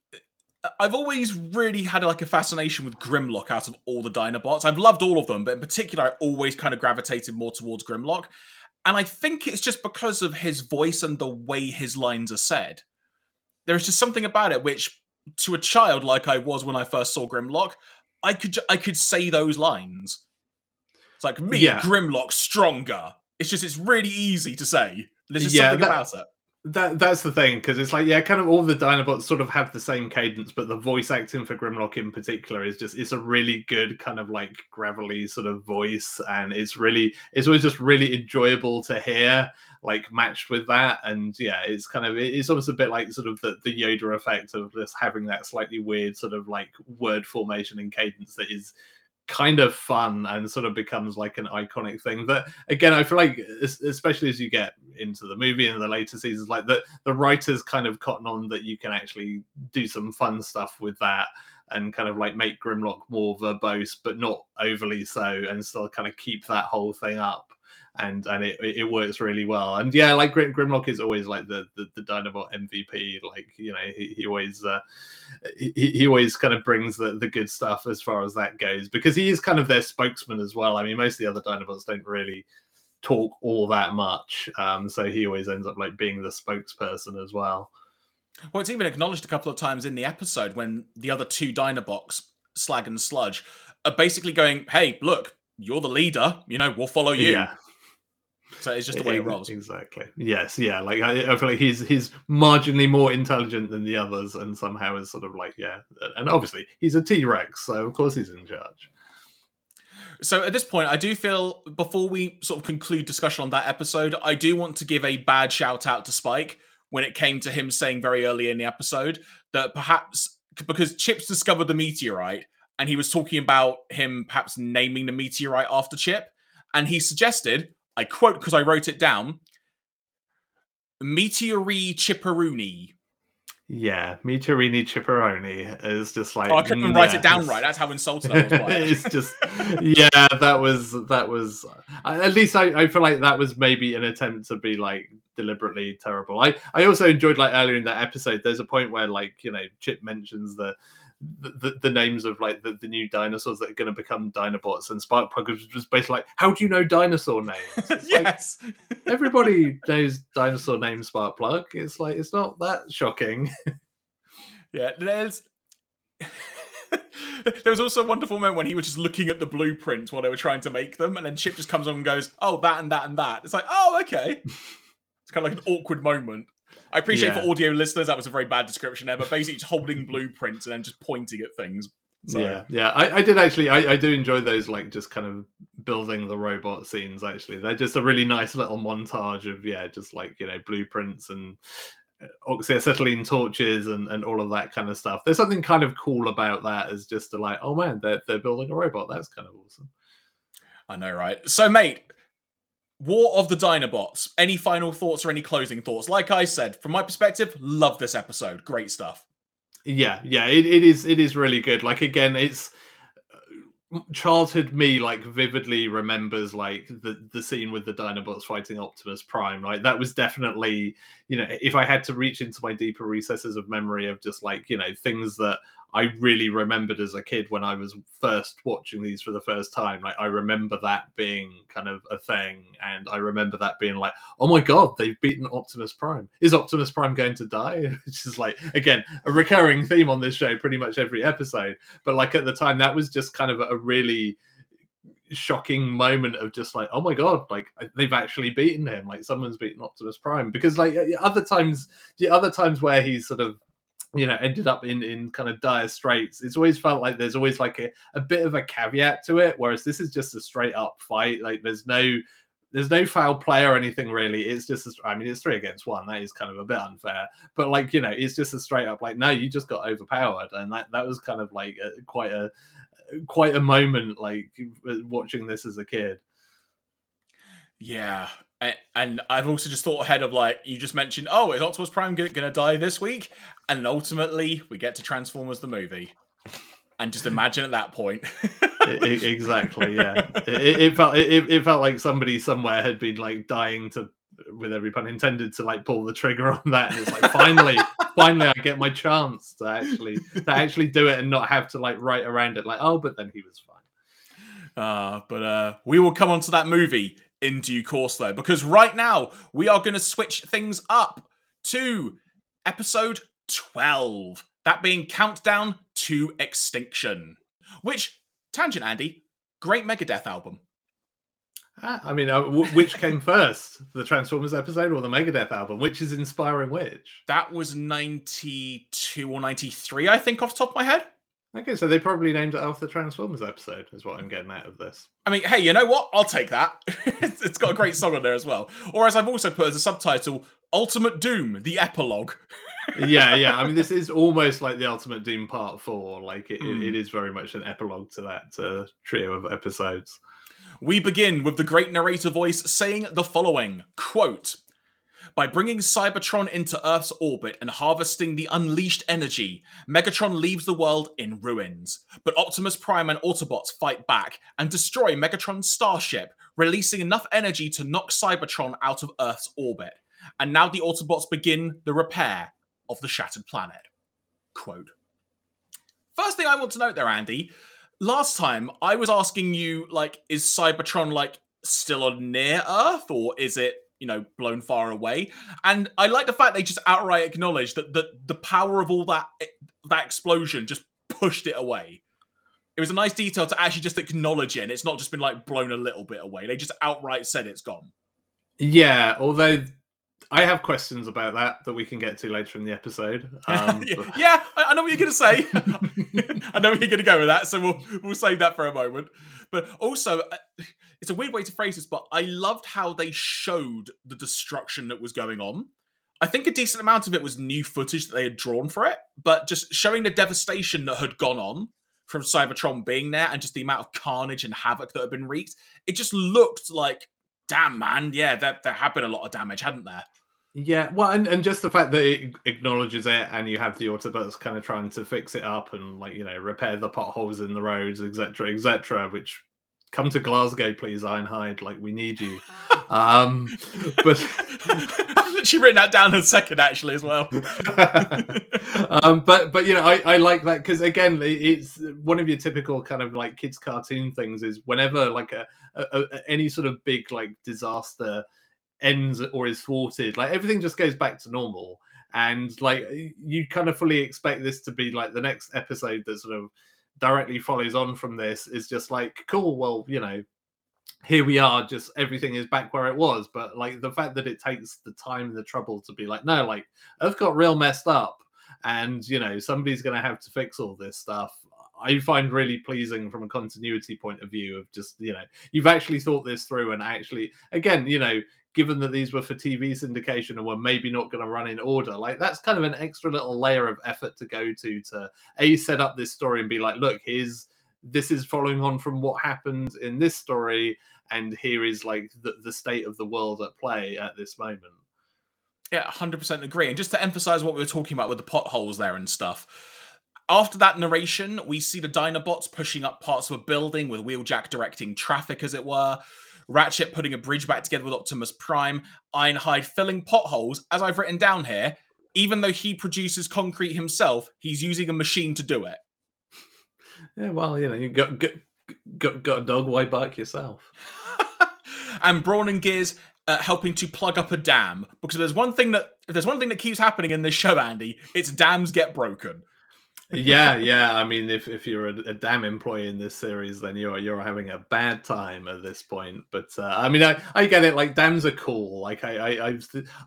I've always really had like a fascination with Grimlock out of all the Dinobots. I've loved all of them, but in particular, I always kind of gravitated more towards Grimlock. And I think it's just because of his voice and the way his lines are said. There's just something about it which, to a child like I was when I first saw Grimlock, I could I could say those lines. It's like me, yeah. Grimlock, stronger. It's just it's really easy to say. There's just yeah, something that, about it. That that's the thing because it's like yeah, kind of all the Dinobots sort of have the same cadence, but the voice acting for Grimlock in particular is just it's a really good kind of like gravelly sort of voice, and it's really it's always just really enjoyable to hear, like matched with that, and yeah, it's kind of it's almost a bit like sort of the the Yoda effect of just having that slightly weird sort of like word formation and cadence that is kind of fun and sort of becomes like an iconic thing that again i feel like especially as you get into the movie and the later seasons like the the writers kind of cotton on that you can actually do some fun stuff with that and kind of like make grimlock more verbose but not overly so and still kind of keep that whole thing up and and it, it works really well. And yeah, like Grim, Grimlock is always like the the, the Dinobot MVP. Like you know, he, he always uh, he, he always kind of brings the the good stuff as far as that goes because he is kind of their spokesman as well. I mean, most of the other Dinobots don't really talk all that much, um, so he always ends up like being the spokesperson as well. Well, it's even acknowledged a couple of times in the episode when the other two Dinobots, Slag and Sludge, are basically going, "Hey, look, you're the leader. You know, we'll follow you." Yeah. So it's just the way he rolls. Exactly. Yes. Yeah. Like I, I, feel like he's he's marginally more intelligent than the others, and somehow is sort of like yeah. And obviously he's a T Rex, so of course he's in charge. So at this point, I do feel before we sort of conclude discussion on that episode, I do want to give a bad shout out to Spike when it came to him saying very early in the episode that perhaps because Chips discovered the meteorite and he was talking about him perhaps naming the meteorite after Chip, and he suggested I quote because I wrote it down. Meteori Chipperoni. Yeah, Meteorini Chipperoni is just like. Oh, I couldn't yes. write it down right. That's how insulted I was it's just, yeah, that was that was. At least I, I feel like that was maybe an attempt to be like deliberately terrible. I I also enjoyed like earlier in that episode. There's a point where like you know Chip mentions the the, the, names of like the, the new dinosaurs that are going to become Dinobots, and Sparkplug was just basically like, "How do you know dinosaur names?" yes, like, everybody knows dinosaur names. Sparkplug. It's like it's not that shocking. yeah, there's. there was also a wonderful moment when he was just looking at the blueprints while they were trying to make them, and then Chip just comes on and goes, "Oh, that and that and that." It's like, "Oh, okay." It's kind of like an awkward moment. I appreciate yeah. for audio listeners that was a very bad description there, but basically just holding blueprints and then just pointing at things. So. Yeah, yeah, I, I did actually. I, I, do enjoy those, like just kind of building the robot scenes. Actually, they're just a really nice little montage of yeah, just like you know blueprints and uh, oxyacetylene torches and, and all of that kind of stuff. There's something kind of cool about that, as just to like, oh man, they're they're building a robot. That's kind of awesome. I know, right? So, mate, War of the Dinobots. Any final thoughts or any closing thoughts? Like I said, from my perspective, love this episode. Great stuff. Yeah, yeah, it, it is. It is really good. Like again, it's uh, childhood me like vividly remembers like the the scene with the Dinobots fighting Optimus Prime. Like that was definitely you know if I had to reach into my deeper recesses of memory of just like you know things that I really remembered as a kid when I was first watching these for the first time. Like I remember that being kind of a thing, and I remember that being like, "Oh my god, they've beaten Optimus Prime! Is Optimus Prime going to die?" Which is like again a recurring theme on this show, pretty much every episode. But like at the time, that was just kind of a really shocking moment of just like, oh my god, like they've actually beaten him. Like someone's beaten Optimus Prime because like other times, the other times where he's sort of you know ended up in in kind of dire straits it's always felt like there's always like a, a bit of a caveat to it whereas this is just a straight up fight like there's no there's no foul play or anything really. It's just, a, I mean, it's three against one. That is kind of a bit unfair. But like, you know, it's just a straight up like, no, you just got overpowered, and that that was kind of like a, quite a quite a moment, like watching this as a kid. Yeah, and I've also just thought ahead of like you just mentioned. Oh, is Optimus Prime going to die this week? And ultimately, we get to Transformers the movie and just imagine at that point. it, exactly. Yeah. It, it felt it, it, felt like somebody somewhere had been like dying to, with every pun intended, to like pull the trigger on that. And it's like finally, finally, I get my chance to actually to actually do it and not have to like write around it. Like, oh, but then he was fine. Uh, but uh, we will come on to that movie in due course, though, because right now we are going to switch things up to episode 12 that being Countdown to Extinction, which, tangent Andy, great Megadeth album. Ah, I mean, uh, w- which came first, the Transformers episode or the Megadeth album? Which is inspiring which? That was 92 or 93, I think, off the top of my head. Okay, so they probably named it after the Transformers episode, is what I'm getting out of this. I mean, hey, you know what? I'll take that. it's got a great song on there as well. Or as I've also put as a subtitle, Ultimate Doom, the epilogue. yeah, yeah. I mean, this is almost like the Ultimate Doom Part Four. Like it, mm. it, it is very much an epilogue to that uh, trio of episodes. We begin with the great narrator voice saying the following quote. By bringing Cybertron into Earth's orbit and harvesting the unleashed energy, Megatron leaves the world in ruins. But Optimus Prime and Autobots fight back and destroy Megatron's starship, releasing enough energy to knock Cybertron out of Earth's orbit. And now the Autobots begin the repair of the shattered planet. Quote. First thing I want to note there, Andy, last time I was asking you, like, is Cybertron like still on near Earth or is it, you know, blown far away? And I like the fact they just outright acknowledge that the, the power of all that eh, that explosion just pushed it away. It was a nice detail to actually just acknowledge it. And it's not just been like blown a little bit away. They just outright said it's gone. Yeah, although I have questions about that that we can get to later in the episode. Um, yeah, I know what you're going to say. I know where you're going to go with that, so we'll we'll save that for a moment. But also, uh, it's a weird way to phrase this, but I loved how they showed the destruction that was going on. I think a decent amount of it was new footage that they had drawn for it, but just showing the devastation that had gone on from Cybertron being there and just the amount of carnage and havoc that had been wreaked, it just looked like, damn man, yeah, there, there had been a lot of damage, hadn't there? Yeah, well, and, and just the fact that it acknowledges it, and you have the Autobots kind of trying to fix it up and like you know repair the potholes in the roads, etc., etc. Which come to Glasgow, please, Ironhide. Like we need you. um, but she written that down in a second, actually, as well. um, but but you know, I, I like that because again, it's one of your typical kind of like kids cartoon things. Is whenever like a, a, a any sort of big like disaster ends or is thwarted like everything just goes back to normal. And like you kind of fully expect this to be like the next episode that sort of directly follows on from this is just like cool well you know here we are just everything is back where it was. But like the fact that it takes the time and the trouble to be like no like earth got real messed up and you know somebody's going to have to fix all this stuff I find really pleasing from a continuity point of view of just you know you've actually thought this through and actually again you know given that these were for TV syndication and were maybe not going to run in order. Like that's kind of an extra little layer of effort to go to to a set up this story and be like, look, here's this is following on from what happened in this story, and here is like the, the state of the world at play at this moment. Yeah, hundred percent agree. And just to emphasize what we were talking about with the potholes there and stuff. After that narration, we see the Dinobots pushing up parts of a building with Wheeljack directing traffic, as it were. Ratchet putting a bridge back together with Optimus Prime, Ironhide filling potholes, as I've written down here. Even though he produces concrete himself, he's using a machine to do it. Yeah, well, you know, you got got got, got a dog, why bark yourself? and Brawn and Gears uh, helping to plug up a dam because there's one thing that if there's one thing that keeps happening in this show, Andy, it's dams get broken. Yeah, yeah. I mean, if, if you're a, a, dam employee in this series, then you're you're having a bad time at this point. But uh, I mean, I, I get it. Like dams are cool. Like I I I,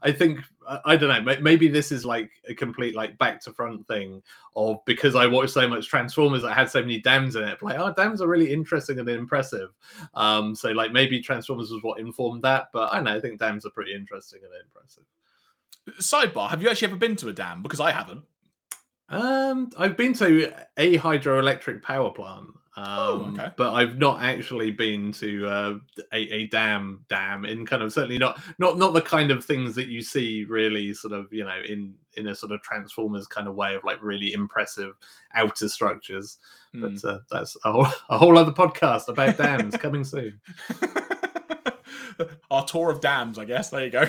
I think I, I, don't know. Maybe this is like a complete like back to front thing of because I watched so much Transformers that had so many dams in it. Like oh, dams are really interesting and impressive. Um, so like maybe Transformers was what informed that. But I know. I think dams are pretty interesting and impressive. Sidebar: Have you actually ever been to a dam? Because I haven't. Um, I've been to a hydroelectric power plant. Oh, um, oh, okay. but I've not actually been to uh, a, a dam dam in kind of certainly not not not the kind of things that you see really sort of you know in in a sort of transformers kind of way of like really impressive outer structures. Mm. But uh, that's a whole, a whole other podcast about dams coming soon. Our tour of dams, I guess. There you go.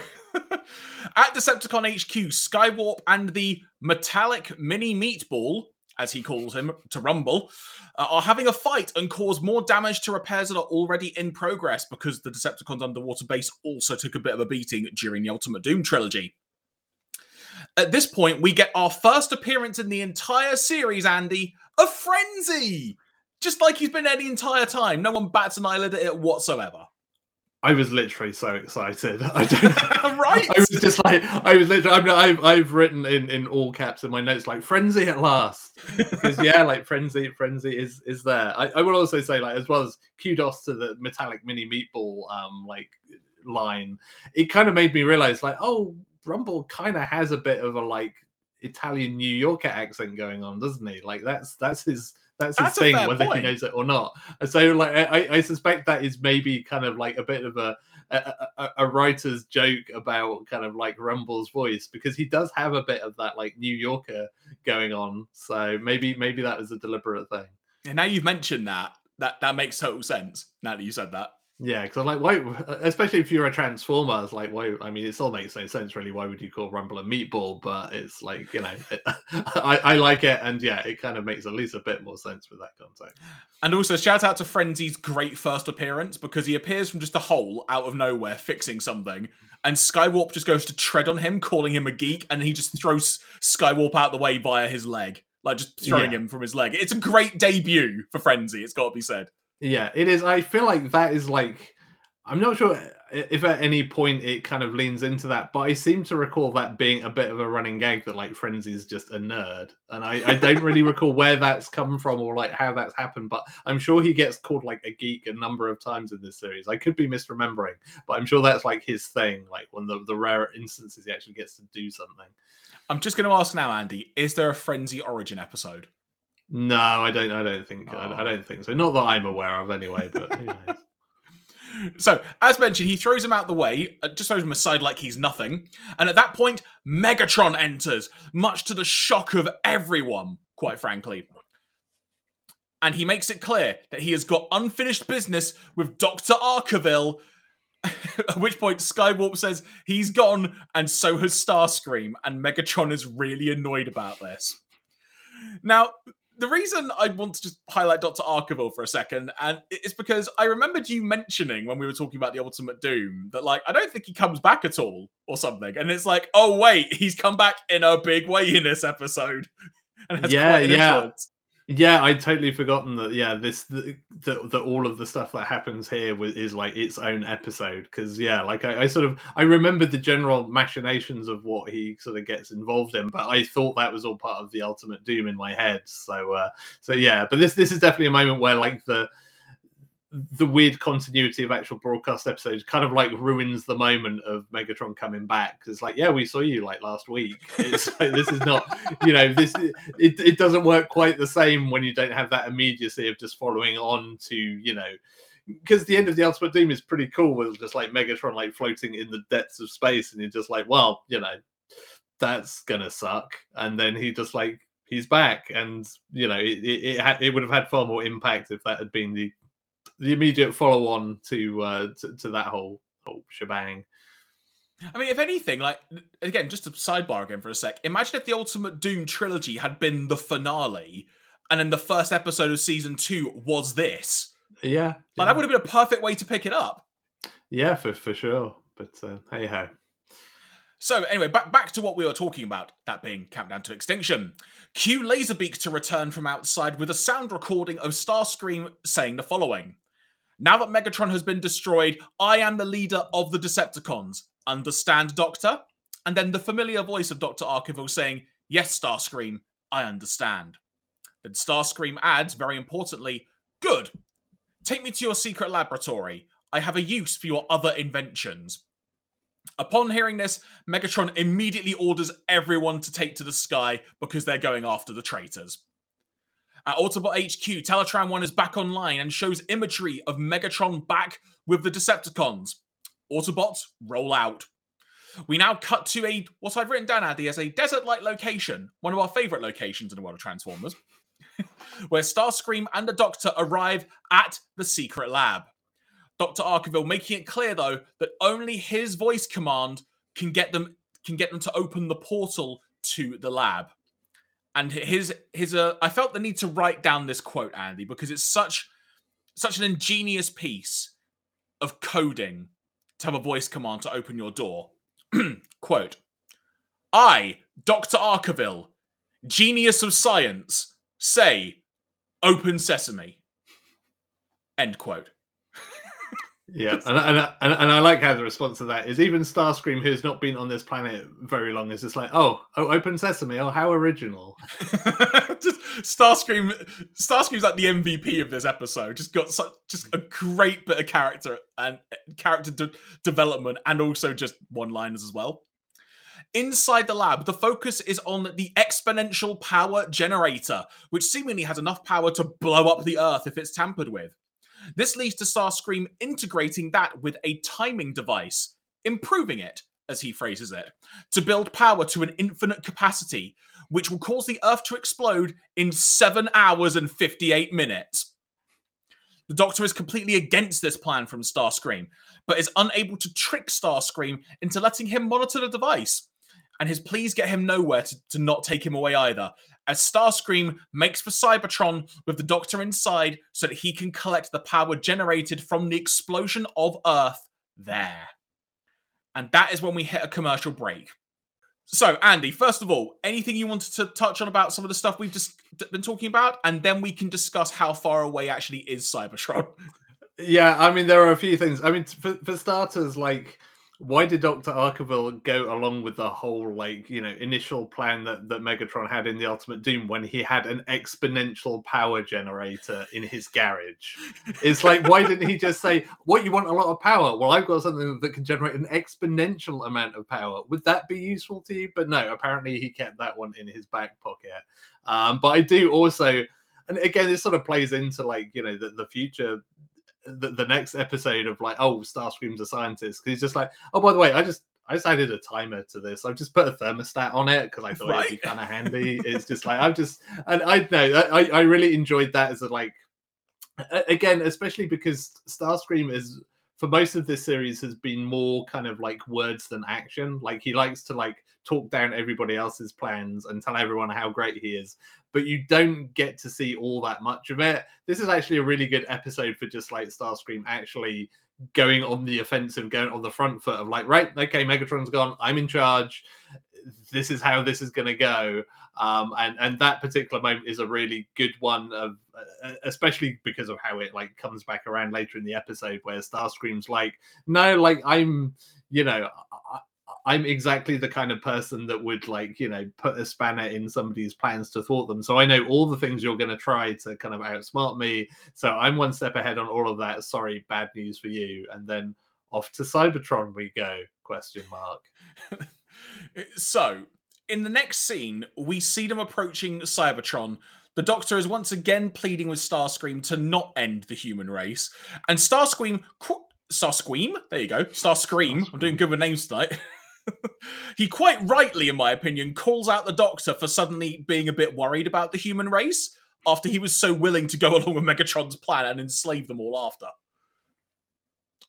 At Decepticon HQ, Skywarp and the metallic mini meatball, as he calls him, to Rumble, uh, are having a fight and cause more damage to repairs that are already in progress because the Decepticons underwater base also took a bit of a beating during the Ultimate Doom trilogy. At this point, we get our first appearance in the entire series, Andy, of Frenzy! Just like he's been there the entire time. No one bats an eyelid at it whatsoever. I was literally so excited. I don't right. I was just like, I was literally. i have I've written in in all caps in my notes like frenzy at last because yeah, like frenzy, frenzy is is there. I, I will also say like as well as kudos to the metallic mini meatball um like line. It kind of made me realize like oh, Rumble kind of has a bit of a like Italian New Yorker accent going on, doesn't he? Like that's that's his that's his thing, whether point. he knows it or not. So, like, I, I, suspect that is maybe kind of like a bit of a, a, a, a writer's joke about kind of like Rumble's voice because he does have a bit of that like New Yorker going on. So maybe maybe that was a deliberate thing. And now you've mentioned that, that that makes total sense. Now that you said that. Yeah, because I'm like, why? Especially if you're a transformer, it's like, why? I mean, it still makes no sense, really. Why would you call Rumble a meatball? But it's like, you know, it, I, I like it, and yeah, it kind of makes at least a bit more sense with that context. And also, shout out to Frenzy's great first appearance because he appears from just a hole out of nowhere, fixing something, and Skywarp just goes to tread on him, calling him a geek, and he just throws Skywarp out the way via his leg, like just throwing yeah. him from his leg. It's a great debut for Frenzy. It's got to be said. Yeah, it is. I feel like that is like I'm not sure if at any point it kind of leans into that, but I seem to recall that being a bit of a running gag that like Frenzy's just a nerd, and I, I don't really recall where that's come from or like how that's happened. But I'm sure he gets called like a geek a number of times in this series. I could be misremembering, but I'm sure that's like his thing. Like when the the rare instances he actually gets to do something. I'm just going to ask now, Andy: Is there a Frenzy origin episode? No, I don't. I don't think. Oh. I, I, don't think so. Not that I'm aware of, anyway. But so, as mentioned, he throws him out the way, uh, just throws him aside like he's nothing. And at that point, Megatron enters, much to the shock of everyone, quite frankly. And he makes it clear that he has got unfinished business with Dr. Arkeville. at which point, Skywarp says he's gone, and so has Starscream. And Megatron is really annoyed about this. Now, the reason I want to just highlight Dr. Arkeville for a second, and it's because I remembered you mentioning when we were talking about the Ultimate Doom that, like, I don't think he comes back at all or something. And it's like, oh, wait, he's come back in a big way in this episode. And yeah, yeah. Influence. Yeah, I'd totally forgotten that. Yeah, this that all of the stuff that happens here is like its own episode. Because yeah, like I, I, sort of I remembered the general machinations of what he sort of gets involved in, but I thought that was all part of the Ultimate Doom in my head. So uh, so yeah, but this this is definitely a moment where like the the weird continuity of actual broadcast episodes kind of like ruins the moment of Megatron coming back. It's like, yeah, we saw you like last week. It's like, this is not, you know, this it, it doesn't work quite the same when you don't have that immediacy of just following on to, you know, because the end of the Ultimate Doom is pretty cool with just like Megatron like floating in the depths of space, and you're just like, well, you know, that's gonna suck. And then he just like he's back, and you know, it it, it would have had far more impact if that had been the the immediate follow on to, uh, to to that whole whole shebang. I mean, if anything, like again, just a sidebar again for a sec. Imagine if the Ultimate Doom trilogy had been the finale, and then the first episode of season two was this. Yeah, like yeah. that would have been a perfect way to pick it up. Yeah, for for sure. But uh, hey ho. So anyway, back back to what we were talking about, that being Countdown to Extinction. Cue Laserbeak to return from outside with a sound recording of Starscream saying the following. Now that Megatron has been destroyed, I am the leader of the Decepticons. Understand, Doctor? And then the familiar voice of Dr. Arkeville saying, Yes, Starscream, I understand. Then Starscream adds, very importantly, Good. Take me to your secret laboratory. I have a use for your other inventions. Upon hearing this, Megatron immediately orders everyone to take to the sky because they're going after the traitors. At Autobot HQ, Teletran 1 is back online and shows imagery of Megatron back with the Decepticons. Autobots roll out. We now cut to a what I've written down, Andy, as a desert-like location, one of our favorite locations in the world of Transformers, where Starscream and the Doctor arrive at the secret lab. Dr. Arkeville making it clear though that only his voice command can get them can get them to open the portal to the lab. And his his uh, I felt the need to write down this quote, Andy, because it's such such an ingenious piece of coding to have a voice command to open your door. quote I, Dr. Arkeville, genius of science, say, open sesame. End quote. Yeah, and, and, and and I like how the response to that is even Starscream, who's not been on this planet very long, is just like, oh, oh, open sesame, oh, how original. just Starscream, Starscream's like the MVP of this episode. Just got such, just a great bit of character and character de- development, and also just one-liners as well. Inside the lab, the focus is on the exponential power generator, which seemingly has enough power to blow up the Earth if it's tampered with. This leads to Starscream integrating that with a timing device, improving it, as he phrases it, to build power to an infinite capacity, which will cause the Earth to explode in 7 hours and 58 minutes. The Doctor is completely against this plan from Starscream, but is unable to trick Starscream into letting him monitor the device. And his pleas get him nowhere to, to not take him away either, as Starscream makes for Cybertron with the Doctor inside so that he can collect the power generated from the explosion of Earth there. And that is when we hit a commercial break. So, Andy, first of all, anything you wanted to touch on about some of the stuff we've just been talking about? And then we can discuss how far away actually is Cybertron. Yeah, I mean, there are a few things. I mean, for, for starters, like why did Dr. Arkeville go along with the whole like you know initial plan that, that Megatron had in the Ultimate Doom when he had an exponential power generator in his garage? It's like why didn't he just say, What you want a lot of power? Well, I've got something that can generate an exponential amount of power. Would that be useful to you? But no, apparently he kept that one in his back pocket. Um, but I do also and again, this sort of plays into like you know the, the future the, the next episode of like, oh, Starscream's a scientist. Because he's just like, oh, by the way, I just I just added a timer to this. I've just put a thermostat on it because I thought right. it'd be kind of handy. it's just like I've just and I know I I really enjoyed that as a like again, especially because Starscream is for most of this series has been more kind of like words than action. Like he likes to like talk down everybody else's plans and tell everyone how great he is, but you don't get to see all that much of it. This is actually a really good episode for just like Starscream actually going on the offensive, going on the front foot of like, right, okay, Megatron's gone, I'm in charge. This is how this is going to go. Um, and and that particular moment is a really good one of uh, especially because of how it like comes back around later in the episode where Starscream's like no like I'm you know I, am exactly the kind of person that would like you know put a spanner in somebody's plans to thwart them. So I know all the things you're going to try to kind of outsmart me. So I'm one step ahead on all of that. Sorry bad news for you. And then off to Cybertron we go? Question mark. Eh, so in the next scene, we see them approaching Cybertron. The Doctor is once again pleading with Starscream to not end the human race, and Starscream, Starscream, there you go, Starscream. I'm doing good with names tonight. he quite rightly, in my opinion, calls out the Doctor for suddenly being a bit worried about the human race after he was so willing to go along with Megatron's plan and enslave them all after.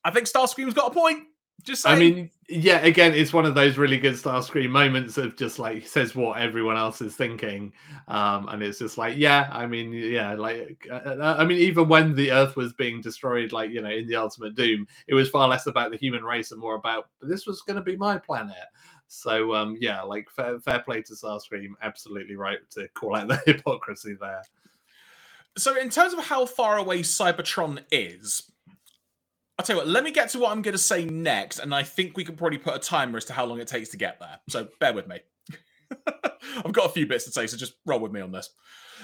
I think Starscream's got a point. Just saying. I mean, yeah, again, it's one of those really good Starscream moments of just like says what everyone else is thinking, um, and it's just like, yeah, I mean, yeah, like, uh, uh, I mean, even when the Earth was being destroyed, like you know, in the Ultimate Doom, it was far less about the human race and more about this was going to be my planet. So um, yeah, like fair, fair play to Starscream. Absolutely right to call out the hypocrisy there. So in terms of how far away Cybertron is, I'll tell you what, let me get to what I'm going to say next, and I think we can probably put a timer as to how long it takes to get there. So bear with me. I've got a few bits to say, so just roll with me on this.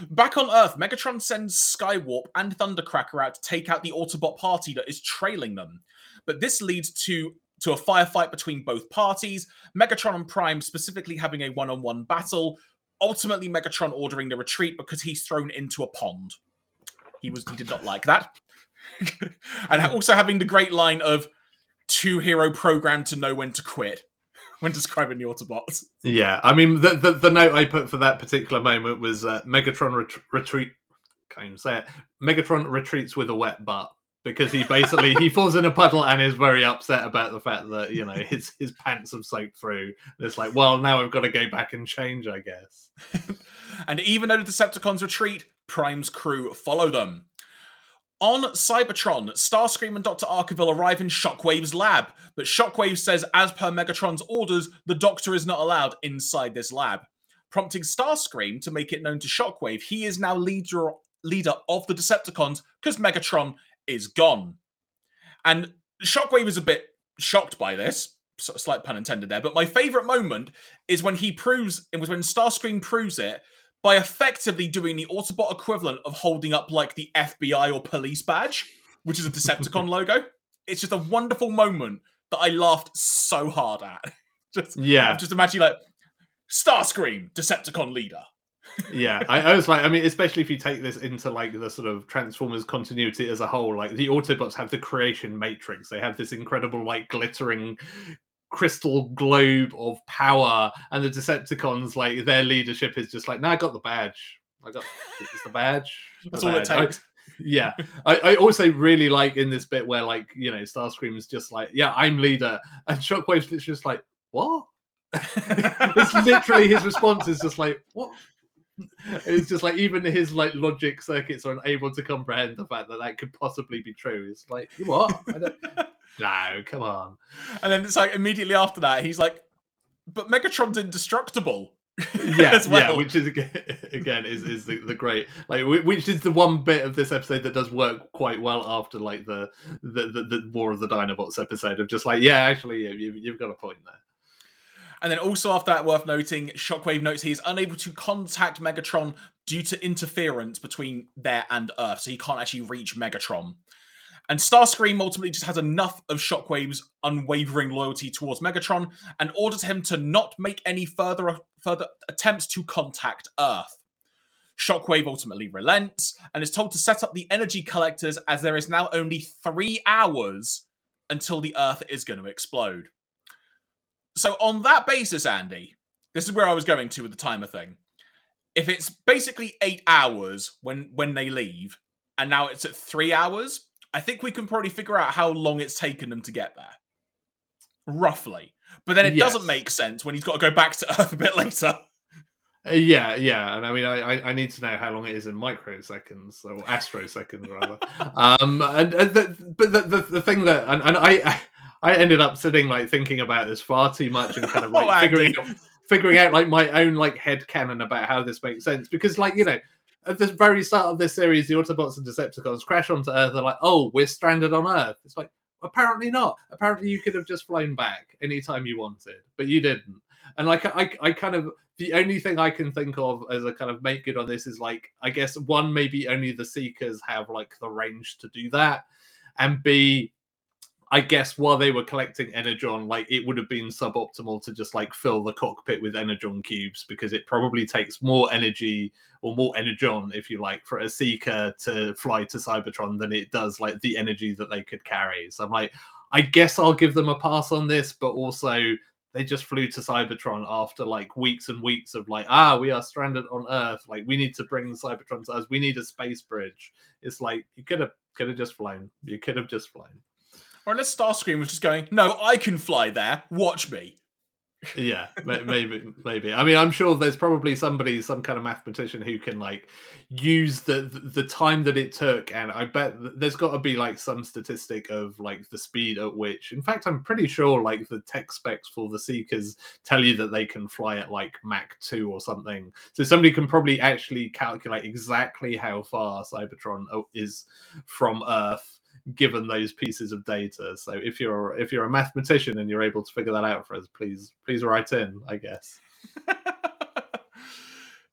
Back on Earth, Megatron sends Skywarp and Thundercracker out to take out the Autobot party that is trailing them. But this leads to to a firefight between both parties, Megatron and Prime specifically having a one-on-one battle, ultimately Megatron ordering the retreat because he's thrown into a pond. He was he did not like that. and also having the great line of two hero programmed to know when to quit when describing the Autobots. Yeah, I mean the, the, the note I put for that particular moment was uh, Megatron ret- retreat. Can't even say it. Megatron retreats with a wet butt because he basically he falls in a puddle and is very upset about the fact that you know his his pants have soaked through. And it's like, well, now I've got to go back and change, I guess. and even though the Decepticons retreat, Prime's crew follow them. On Cybertron, Starscream and Dr. Arkeville arrive in Shockwave's lab, but Shockwave says, as per Megatron's orders, the Doctor is not allowed inside this lab, prompting Starscream to make it known to Shockwave he is now leader leader of the Decepticons because Megatron is gone. And Shockwave is a bit shocked by this, slight pun intended there. But my favorite moment is when he proves it was when Starscream proves it by effectively doing the Autobot equivalent of holding up like the FBI or police badge, which is a Decepticon logo. It's just a wonderful moment that I laughed so hard at. just yeah, just imagine like Starscream, Decepticon leader. yeah, I, I, was like, I mean, especially if you take this into like the sort of Transformers continuity as a whole, like the Autobots have the creation matrix. They have this incredible, like, glittering crystal globe of power, and the Decepticons, like their leadership is just like, no, I got the badge. I got it's the badge. That's all it takes. I, yeah, I, I, also really like in this bit where like you know Starscream is just like, yeah, I'm leader, and Shockwave's just like, what? it's literally his response is just like, what? It's just like even his like logic circuits are unable to comprehend the fact that that could possibly be true. It's like what? No, come on. And then it's like immediately after that, he's like, but Megatron's indestructible. yeah, well. yeah, which is again is is the, the great like which is the one bit of this episode that does work quite well after like the the the, the War of the Dinobots episode of just like yeah, actually yeah, you, you've got a point there. And then also after that, worth noting, Shockwave notes he is unable to contact Megatron due to interference between there and Earth, so he can't actually reach Megatron. And Starscream ultimately just has enough of Shockwave's unwavering loyalty towards Megatron and orders him to not make any further further attempts to contact Earth. Shockwave ultimately relents and is told to set up the energy collectors as there is now only three hours until the Earth is going to explode. So, on that basis, Andy, this is where I was going to with the timer thing. If it's basically eight hours when when they leave, and now it's at three hours, I think we can probably figure out how long it's taken them to get there, roughly. But then it yes. doesn't make sense when he's got to go back to Earth a bit later. Uh, yeah, yeah, and I mean, I, I need to know how long it is in microseconds or astroseconds rather. um, and, and the, but the, the, the thing that and, and I I ended up sitting like thinking about this far too much and kind of like oh, figuring figuring out like my own like head canon about how this makes sense because like you know at the very start of this series, the Autobots and Decepticons crash onto Earth. They're like, "Oh, we're stranded on Earth." It's like, apparently not. Apparently, you could have just flown back anytime you wanted, but you didn't. And like, I, I kind of the only thing I can think of as a kind of make good on this is like, I guess one maybe only the Seekers have like the range to do that, and B, I guess while they were collecting energon, like it would have been suboptimal to just like fill the cockpit with energon cubes because it probably takes more energy or more energon, if you like, for a seeker to fly to Cybertron than it does like the energy that they could carry. So I'm like, I guess I'll give them a pass on this, but also they just flew to Cybertron after like weeks and weeks of like, ah, we are stranded on Earth. Like we need to bring Cybertron to us. We need a space bridge. It's like you could have could have just flown. You could have just flown. Or unless Starscream was just going, no, I can fly there. Watch me. yeah, maybe, maybe. I mean, I'm sure there's probably somebody, some kind of mathematician who can like use the the time that it took, and I bet there's got to be like some statistic of like the speed at which. In fact, I'm pretty sure like the tech specs for the Seekers tell you that they can fly at like Mach two or something. So somebody can probably actually calculate exactly how far Cybertron oh, is from Earth given those pieces of data. So if you're if you're a mathematician and you're able to figure that out for us, please please write in. I guess.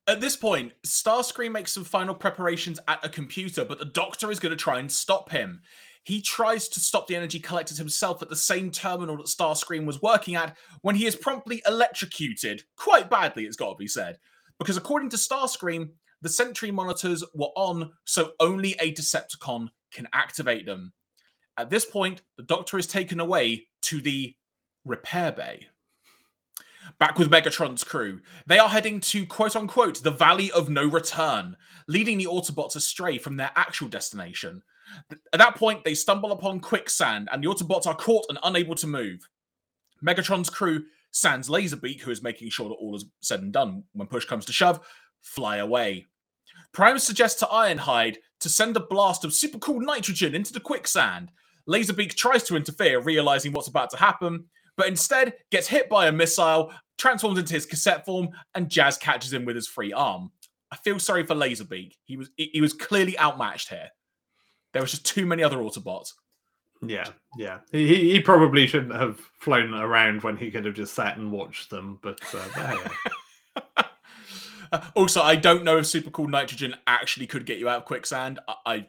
At this point, Starscream makes some final preparations at a computer, but the Doctor is going to try and stop him. He tries to stop the energy collectors himself at the same terminal that Starscream was working at when he is promptly electrocuted, quite badly, it's got to be said. Because according to Starscream, the Sentry monitors were on, so only a Decepticon can activate them. At this point, the Doctor is taken away to the repair bay. Back with Megatron's crew, they are heading to quote unquote the Valley of No Return, leading the Autobots astray from their actual destination. At that point, they stumble upon quicksand, and the Autobots are caught and unable to move. Megatron's crew, Sans Laserbeak, who is making sure that all is said and done when push comes to shove, fly away. Prime suggests to Ironhide to send a blast of super cool nitrogen into the quicksand. Laserbeak tries to interfere, realizing what's about to happen, but instead gets hit by a missile, transforms into his cassette form, and Jazz catches him with his free arm. I feel sorry for Laserbeak. He was he was clearly outmatched here. There was just too many other Autobots. Yeah, yeah. He he probably shouldn't have flown around when he could have just sat and watched them. But uh, also, I don't know if super cool nitrogen actually could get you out of quicksand. I, I,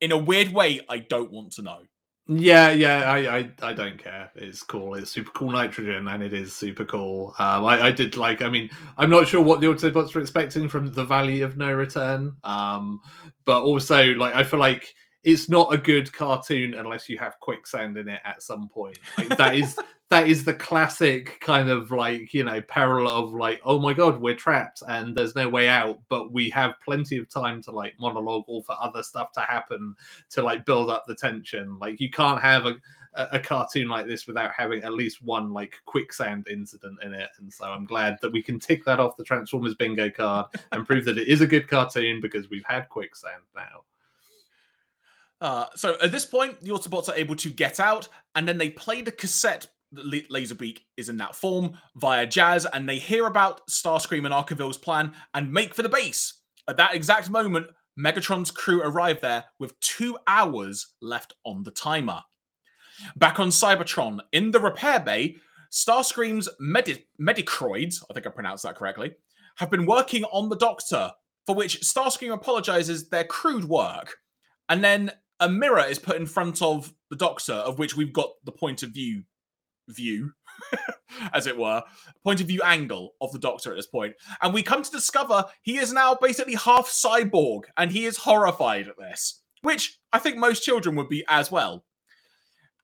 in a weird way, I don't want to know. Yeah, yeah, I, I, I don't care. It's cool. It's super cool nitrogen, and it is super cool. Um, I, I did like. I mean, I'm not sure what the Autobots were expecting from the Valley of No Return. Um, but also, like, I feel like it's not a good cartoon unless you have quicksand in it at some point. Like, that is that is the classic kind of like you know peril of like oh my god we're trapped and there's no way out but we have plenty of time to like monologue or for other stuff to happen to like build up the tension. Like you can't have a a cartoon like this without having at least one like quicksand incident in it. And so i'm glad that we can tick that off the transformers bingo card and prove that it is a good cartoon because we've had quicksand now uh, so at this point, the Autobots are able to get out, and then they play the cassette that Laserbeak is in that form via Jazz, and they hear about Starscream and Arkeville's plan and make for the base. At that exact moment, Megatron's crew arrive there with two hours left on the timer. Back on Cybertron, in the repair bay, Starscream's medi- Medicroids, I think I pronounced that correctly, have been working on the Doctor, for which Starscream apologizes their crude work. And then a mirror is put in front of the Doctor, of which we've got the point of view view, as it were, point of view angle of the Doctor at this point. And we come to discover he is now basically half cyborg and he is horrified at this, which I think most children would be as well.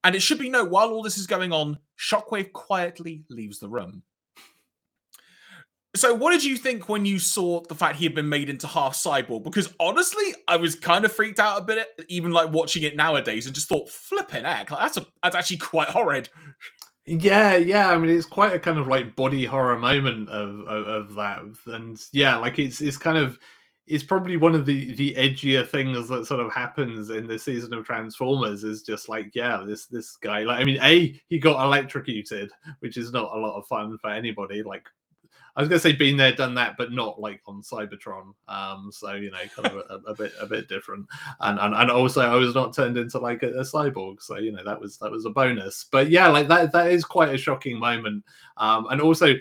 And it should be noted while all this is going on, Shockwave quietly leaves the room. So, what did you think when you saw the fact he had been made into half cyborg? Because honestly, I was kind of freaked out a bit, even like watching it nowadays, and just thought, flipping heck, like, that's a, that's actually quite horrid. Yeah, yeah. I mean, it's quite a kind of like body horror moment of, of, of that, and yeah, like it's it's kind of it's probably one of the the edgier things that sort of happens in the season of Transformers is just like yeah this this guy like I mean a he got electrocuted which is not a lot of fun for anybody like I was gonna say been there, done that, but not like on Cybertron. Um, so you know, kind of a, a, bit a bit different. And, and and also I was not turned into like a, a, cyborg, so you know that was that was a bonus. But yeah, like that that is quite a shocking moment. Um, and also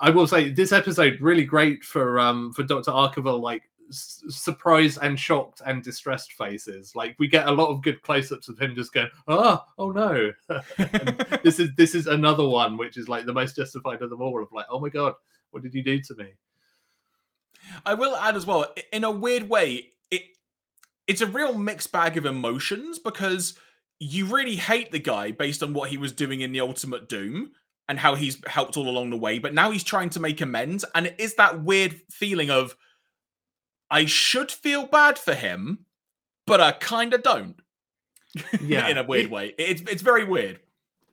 I will say this episode really great for um for Doctor Arkeville like surprised and shocked and distressed faces. Like we get a lot of good close-ups of him just going, "Oh, oh no!" this is this is another one which is like the most justified of them all. Of like, "Oh my god, what did you do to me? I will add as well, in a weird way, it it's a real mixed bag of emotions because you really hate the guy based on what he was doing in the Ultimate Doom and how he's helped all along the way, but now he's trying to make amends, and it is that weird feeling of I should feel bad for him, but I kind of don't. Yeah, in a weird it, way, it's it's very weird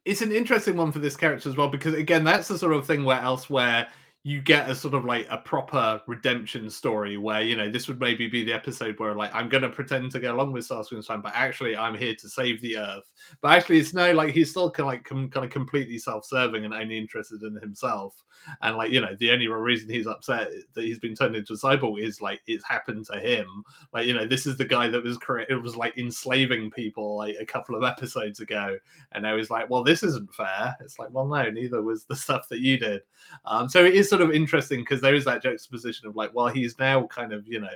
it's an interesting one for this character as well because again, that's the sort of thing where elsewhere you get a sort of like a proper redemption story where you know this would maybe be the episode where like I'm to pretend to get along with Starscream's plan, but actually I'm here to save the Earth. But actually, it's no like he's still kind of like com- kind of completely self-serving and only interested in himself. And like you know, the only real reason he's upset that he's been turned into a cyborg is like it's happened to him. Like you know, this is the guy that was created was like enslaving people like a couple of episodes ago, and now he's like, well, this isn't fair. It's like, well, no, neither was the stuff that you did. Um, so it is sort of interesting because there is that juxtaposition of like, well, he's now kind of, you know,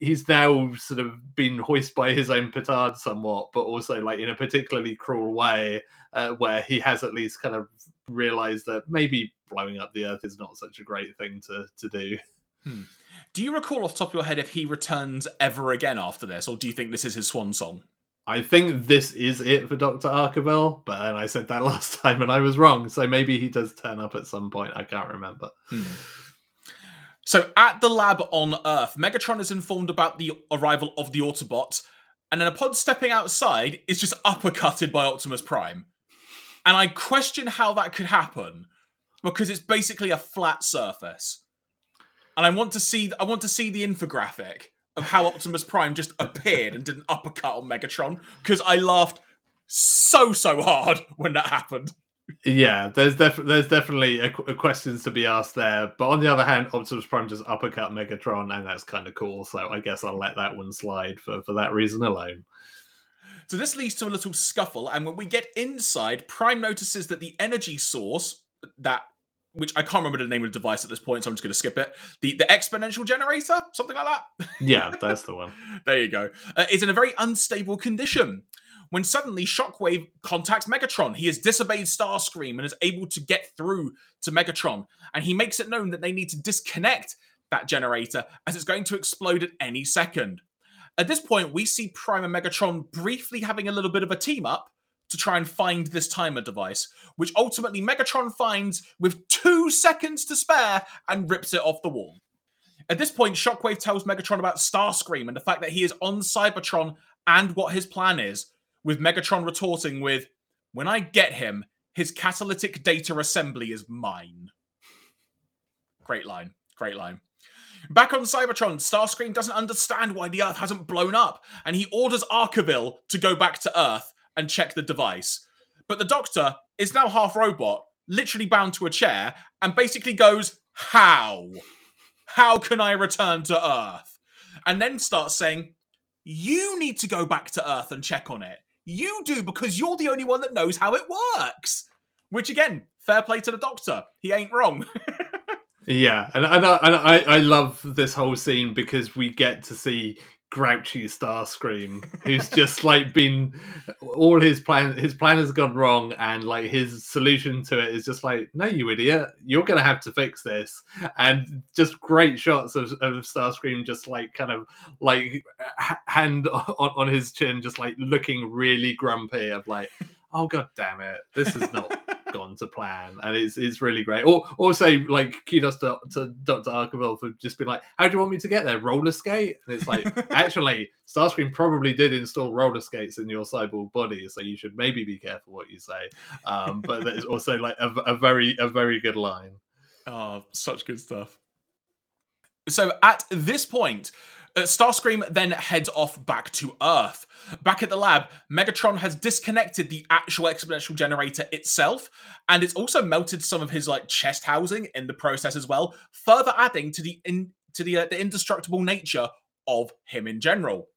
he's now sort of been hoisted by his own petard somewhat, but also like in a particularly cruel way, uh, where he has at least kind of realized that maybe blowing up the earth is not such a great thing to to do. Hmm. Do you recall off the top of your head if he returns ever again after this, or do you think this is his swan song? I think this is it for Dr. Arkeville, but I said that last time and I was wrong. So maybe he does turn up at some point. I can't remember. Hmm. So at the lab on Earth, Megatron is informed about the arrival of the Autobots, and then upon stepping outside, is just uppercutted by Optimus Prime. And I question how that could happen because it's basically a flat surface. And I want to see I want to see the infographic of how Optimus Prime just appeared and did an uppercut on Megatron because I laughed so so hard when that happened. Yeah, there's def- there's definitely a, a questions to be asked there. But on the other hand, Optimus Prime just uppercut Megatron, and that's kind of cool. So I guess I'll let that one slide for for that reason alone. So this leads to a little scuffle, and when we get inside, Prime notices that the energy source that which I can't remember the name of the device at this point, so I'm just going to skip it. The the exponential generator, something like that. Yeah, that's the one. there you go. Uh, is in a very unstable condition. When suddenly Shockwave contacts Megatron, he has disobeyed Starscream and is able to get through to Megatron, and he makes it known that they need to disconnect that generator as it's going to explode at any second. At this point, we see Prime and Megatron briefly having a little bit of a team up to try and find this timer device, which ultimately Megatron finds with two seconds to spare and rips it off the wall. At this point, Shockwave tells Megatron about Starscream and the fact that he is on Cybertron and what his plan is, with Megatron retorting with, When I get him, his catalytic data assembly is mine. Great line. Great line. Back on Cybertron, Starscream doesn't understand why the Earth hasn't blown up, and he orders Arkeville to go back to Earth and check the device. But the doctor is now half robot, literally bound to a chair, and basically goes, How? How can I return to Earth? And then starts saying, You need to go back to Earth and check on it. You do because you're the only one that knows how it works. Which, again, fair play to the doctor. He ain't wrong. yeah, and, and, I, and I, I love this whole scene because we get to see grouchy Starscream, who's just like been all his plan his plan has gone wrong, and like his solution to it is just like, no, you idiot, you're gonna have to fix this. And just great shots of, of Starscream just like kind of like hand on, on his chin, just like looking really grumpy of like, oh god damn it, this is not gone to plan, and it's it's really great. Or also like kudos to, to Dr. Arkeville for just being like, "How do you want me to get there? Roller skate?" And it's like, actually, Starscream probably did install roller skates in your cyborg body, so you should maybe be careful what you say. Um, but there's also like a, a very a very good line. Oh, such good stuff. So at this point, uh, Starscream then heads off back to Earth. Back at the lab, Megatron has disconnected the actual exponential generator itself, and it's also melted some of his like chest housing in the process as well, further adding to the in, to the uh, the indestructible nature of him in general.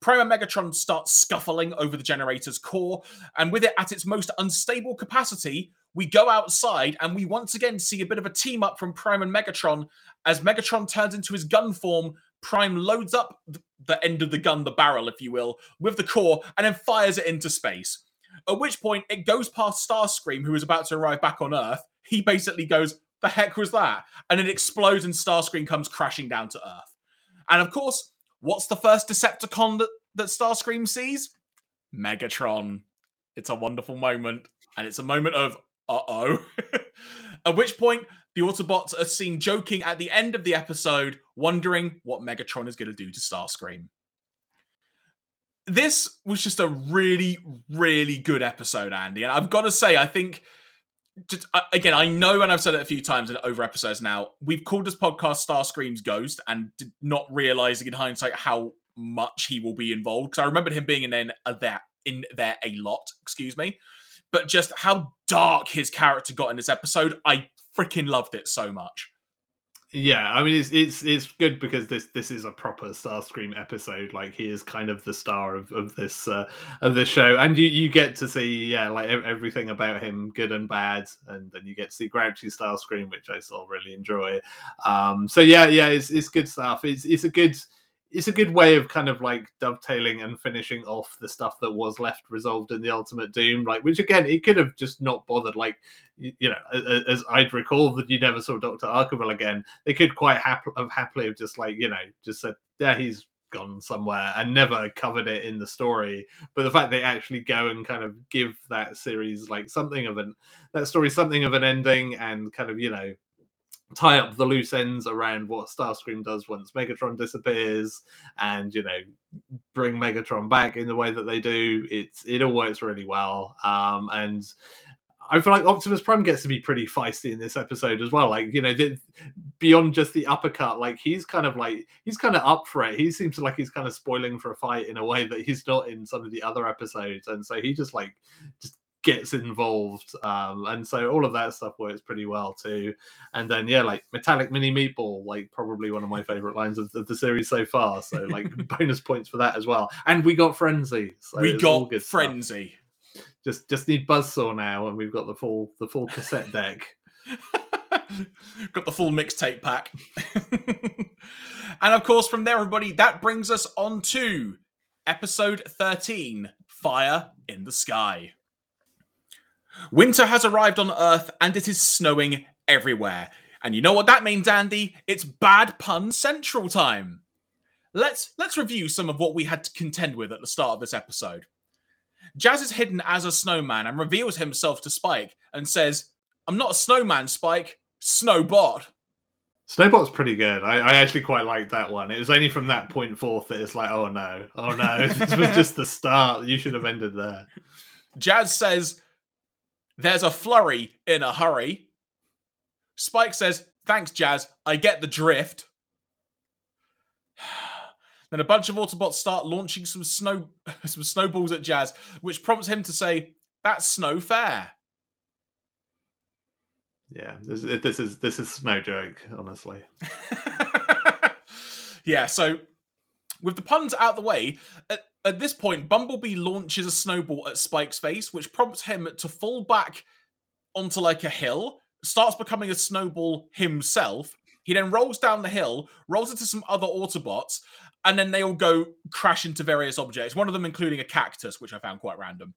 Prime and Megatron start scuffling over the generator's core, and with it at its most unstable capacity, we go outside and we once again see a bit of a team up from Prime and Megatron as Megatron turns into his gun form Prime loads up the end of the gun, the barrel, if you will, with the core, and then fires it into space. At which point it goes past Starscream, who is about to arrive back on Earth. He basically goes, The heck was that? And it explodes, and Starscream comes crashing down to Earth. And of course, what's the first Decepticon that, that Starscream sees? Megatron. It's a wonderful moment. And it's a moment of, uh oh. At which point, the Autobots are seen joking at the end of the episode, wondering what Megatron is going to do to Starscream. this was just a really, really good episode, Andy. And I've got to say, I think, just, uh, again, I know, and I've said it a few times in over episodes now, we've called this podcast Starscream's Ghost and not realizing in hindsight how much he will be involved. Because I remembered him being in there, there, in there a lot, excuse me. But just how dark his character got in this episode, I freaking loved it so much. Yeah, I mean it's it's it's good because this this is a proper Starscream episode. Like he is kind of the star of, of this uh, of this show, and you you get to see yeah like everything about him, good and bad, and then you get to see Grouchy Starscream, which I still really enjoy. Um, so yeah, yeah, it's it's good stuff. It's it's a good it's a good way of kind of like dovetailing and finishing off the stuff that was left resolved in the Ultimate Doom, like which again it could have just not bothered. Like you, know, as I'd recall that you never saw Doctor Arkeville again, they could quite hap- happily have just like you know just said yeah he's gone somewhere and never covered it in the story but the fact they actually go and kind of give that series like something of an that story something of an ending and kind of you know tie up the loose ends around what Starscream does once Megatron disappears, and you know, bring Megatron back in the way that they do. It's it all works really well, um, and. I feel like Optimus Prime gets to be pretty feisty in this episode as well. Like, you know, the, beyond just the uppercut, like he's kind of like he's kind of up for it. He seems like he's kind of spoiling for a fight in a way that he's not in some of the other episodes. And so he just like just gets involved um and so all of that stuff works pretty well too. And then yeah like metallic mini meatball like probably one of my favorite lines of, of the series so far so like bonus points for that as well. And we got frenzy so we got frenzy stuff. just just need buzzsaw now and we've got the full the full cassette deck. Got the full mixtape pack. And of course from there everybody that brings us on to episode 13 fire in the sky Winter has arrived on Earth and it is snowing everywhere. And you know what that means, Andy? It's bad pun central time. Let's let's review some of what we had to contend with at the start of this episode. Jazz is hidden as a snowman and reveals himself to Spike and says, I'm not a snowman, Spike, Snowbot. Snowbot's pretty good. I, I actually quite like that one. It was only from that point forth that it's like, oh no, oh no, this was just the start. You should have ended there. Jazz says, there's a flurry in a hurry. Spike says, Thanks, Jazz. I get the drift. Then a bunch of Autobots start launching some snow some snowballs at Jazz, which prompts him to say, That's snow fair. Yeah, this, this is this is no joke, honestly. yeah, so with the puns out the way, at, at this point, Bumblebee launches a snowball at Spike's face, which prompts him to fall back onto like a hill, starts becoming a snowball himself. He then rolls down the hill, rolls into some other Autobots, and then they all go crash into various objects, one of them including a cactus, which I found quite random.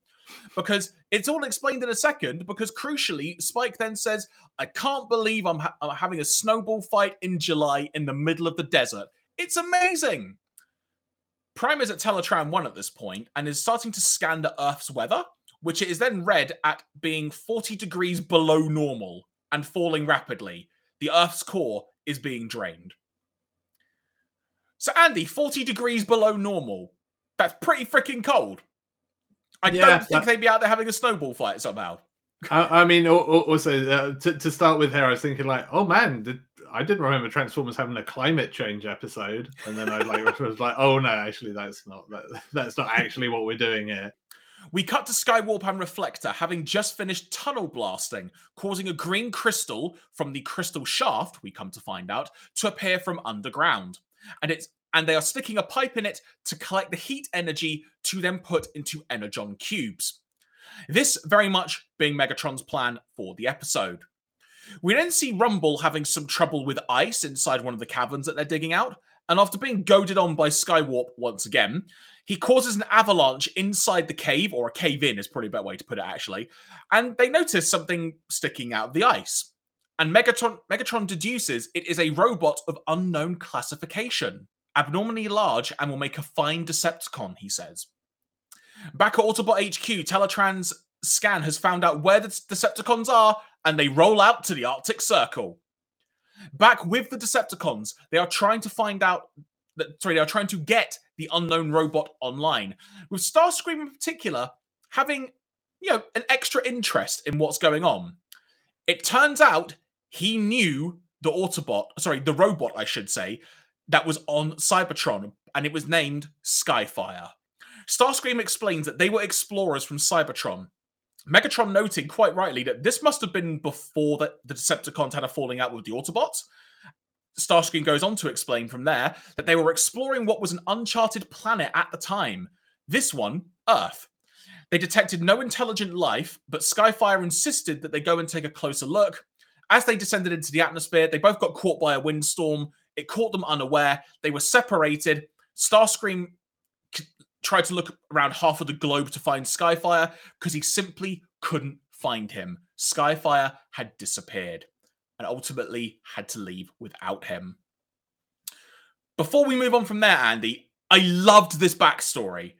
Because it's all explained in a second. Because crucially, Spike then says, I can't believe I'm, ha- I'm having a snowball fight in July in the middle of the desert. It's amazing. Prime is at Teletran 1 at this point and is starting to scan the Earth's weather, which it is then read at being 40 degrees below normal and falling rapidly. The Earth's core is being drained. So, Andy, 40 degrees below normal. That's pretty freaking cold. I yeah, don't think they'd be out there having a snowball fight somehow. I, I mean, also uh, to, to start with here, I was thinking like, oh man, did, I didn't remember Transformers having a climate change episode, and then I like was like, oh no, actually that's not that, that's not actually what we're doing here. We cut to Skywarp and Reflector having just finished tunnel blasting, causing a green crystal from the crystal shaft, we come to find out, to appear from underground. And it's and they are sticking a pipe in it to collect the heat energy to then put into energon cubes. This very much being Megatron's plan for the episode. We then see Rumble having some trouble with ice inside one of the caverns that they're digging out, and after being goaded on by Skywarp once again, he causes an avalanche inside the cave, or a cave in is probably a better way to put it, actually. And they notice something sticking out of the ice. And Megatron, Megatron deduces it is a robot of unknown classification, abnormally large, and will make a fine Decepticon, he says. Back at Autobot HQ, Teletran's scan has found out where the Decepticons are and they roll out to the Arctic Circle. Back with the Decepticons, they are trying to find out that, sorry, they are trying to get the unknown robot online. With Starscream in particular having, you know, an extra interest in what's going on. It turns out he knew the Autobot, sorry, the robot, I should say, that was on Cybertron, and it was named Skyfire. Starscream explains that they were explorers from Cybertron. Megatron noting quite rightly that this must have been before that the Decepticons had a falling out with the Autobots. Starscream goes on to explain from there that they were exploring what was an uncharted planet at the time. This one, Earth. They detected no intelligent life, but Skyfire insisted that they go and take a closer look. As they descended into the atmosphere, they both got caught by a windstorm. It caught them unaware. They were separated. Starscream tried to look around half of the globe to find Skyfire because he simply couldn't find him. Skyfire had disappeared and ultimately had to leave without him. Before we move on from there, Andy, I loved this backstory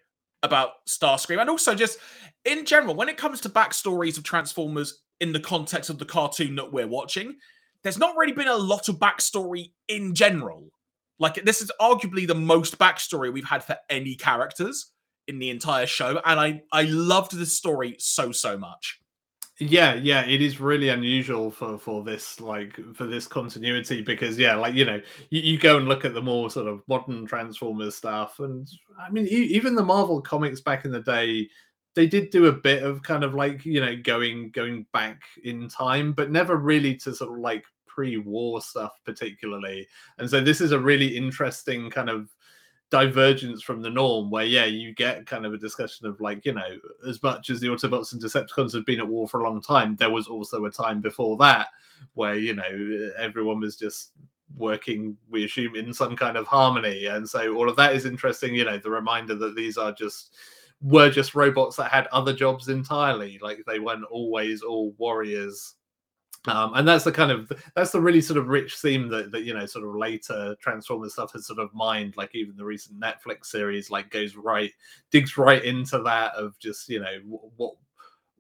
about Starscream and also just in general, when it comes to backstories of Transformers in the context of the cartoon that we're watching, there's not really been a lot of backstory in general. Like, this is arguably the most backstory we've had for any characters in the entire show. And I, I loved this story so, so much. Yeah, yeah, it is really unusual for for this like for this continuity because yeah, like you know, you, you go and look at the more sort of modern Transformers stuff, and I mean, even the Marvel comics back in the day, they did do a bit of kind of like you know going going back in time, but never really to sort of like pre-war stuff particularly. And so this is a really interesting kind of divergence from the norm where yeah you get kind of a discussion of like you know as much as the autobots and decepticons have been at war for a long time there was also a time before that where you know everyone was just working we assume in some kind of harmony. And so all of that is interesting you know the reminder that these are just were just robots that had other jobs entirely. Like they weren't always all warriors um, and that's the kind of that's the really sort of rich theme that, that you know sort of later transformers stuff has sort of mined like even the recent netflix series like goes right digs right into that of just you know what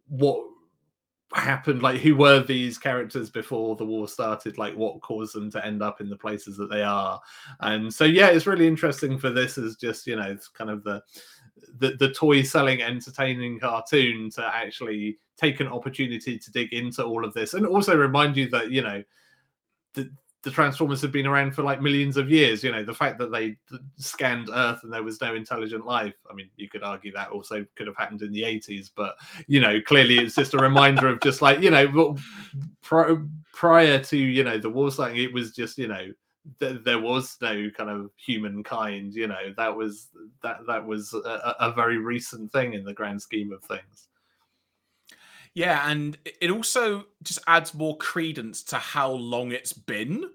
what happened like who were these characters before the war started like what caused them to end up in the places that they are. And so yeah it's really interesting for this as just you know it's kind of the the, the toy selling entertaining cartoon to actually take an opportunity to dig into all of this and also remind you that you know the, the transformers have been around for like millions of years you know the fact that they scanned earth and there was no intelligent life i mean you could argue that also could have happened in the 80s but you know clearly it's just a reminder of just like you know prior to you know the war starting it was just you know th- there was no kind of humankind you know that was that that was a, a very recent thing in the grand scheme of things yeah, and it also just adds more credence to how long it's been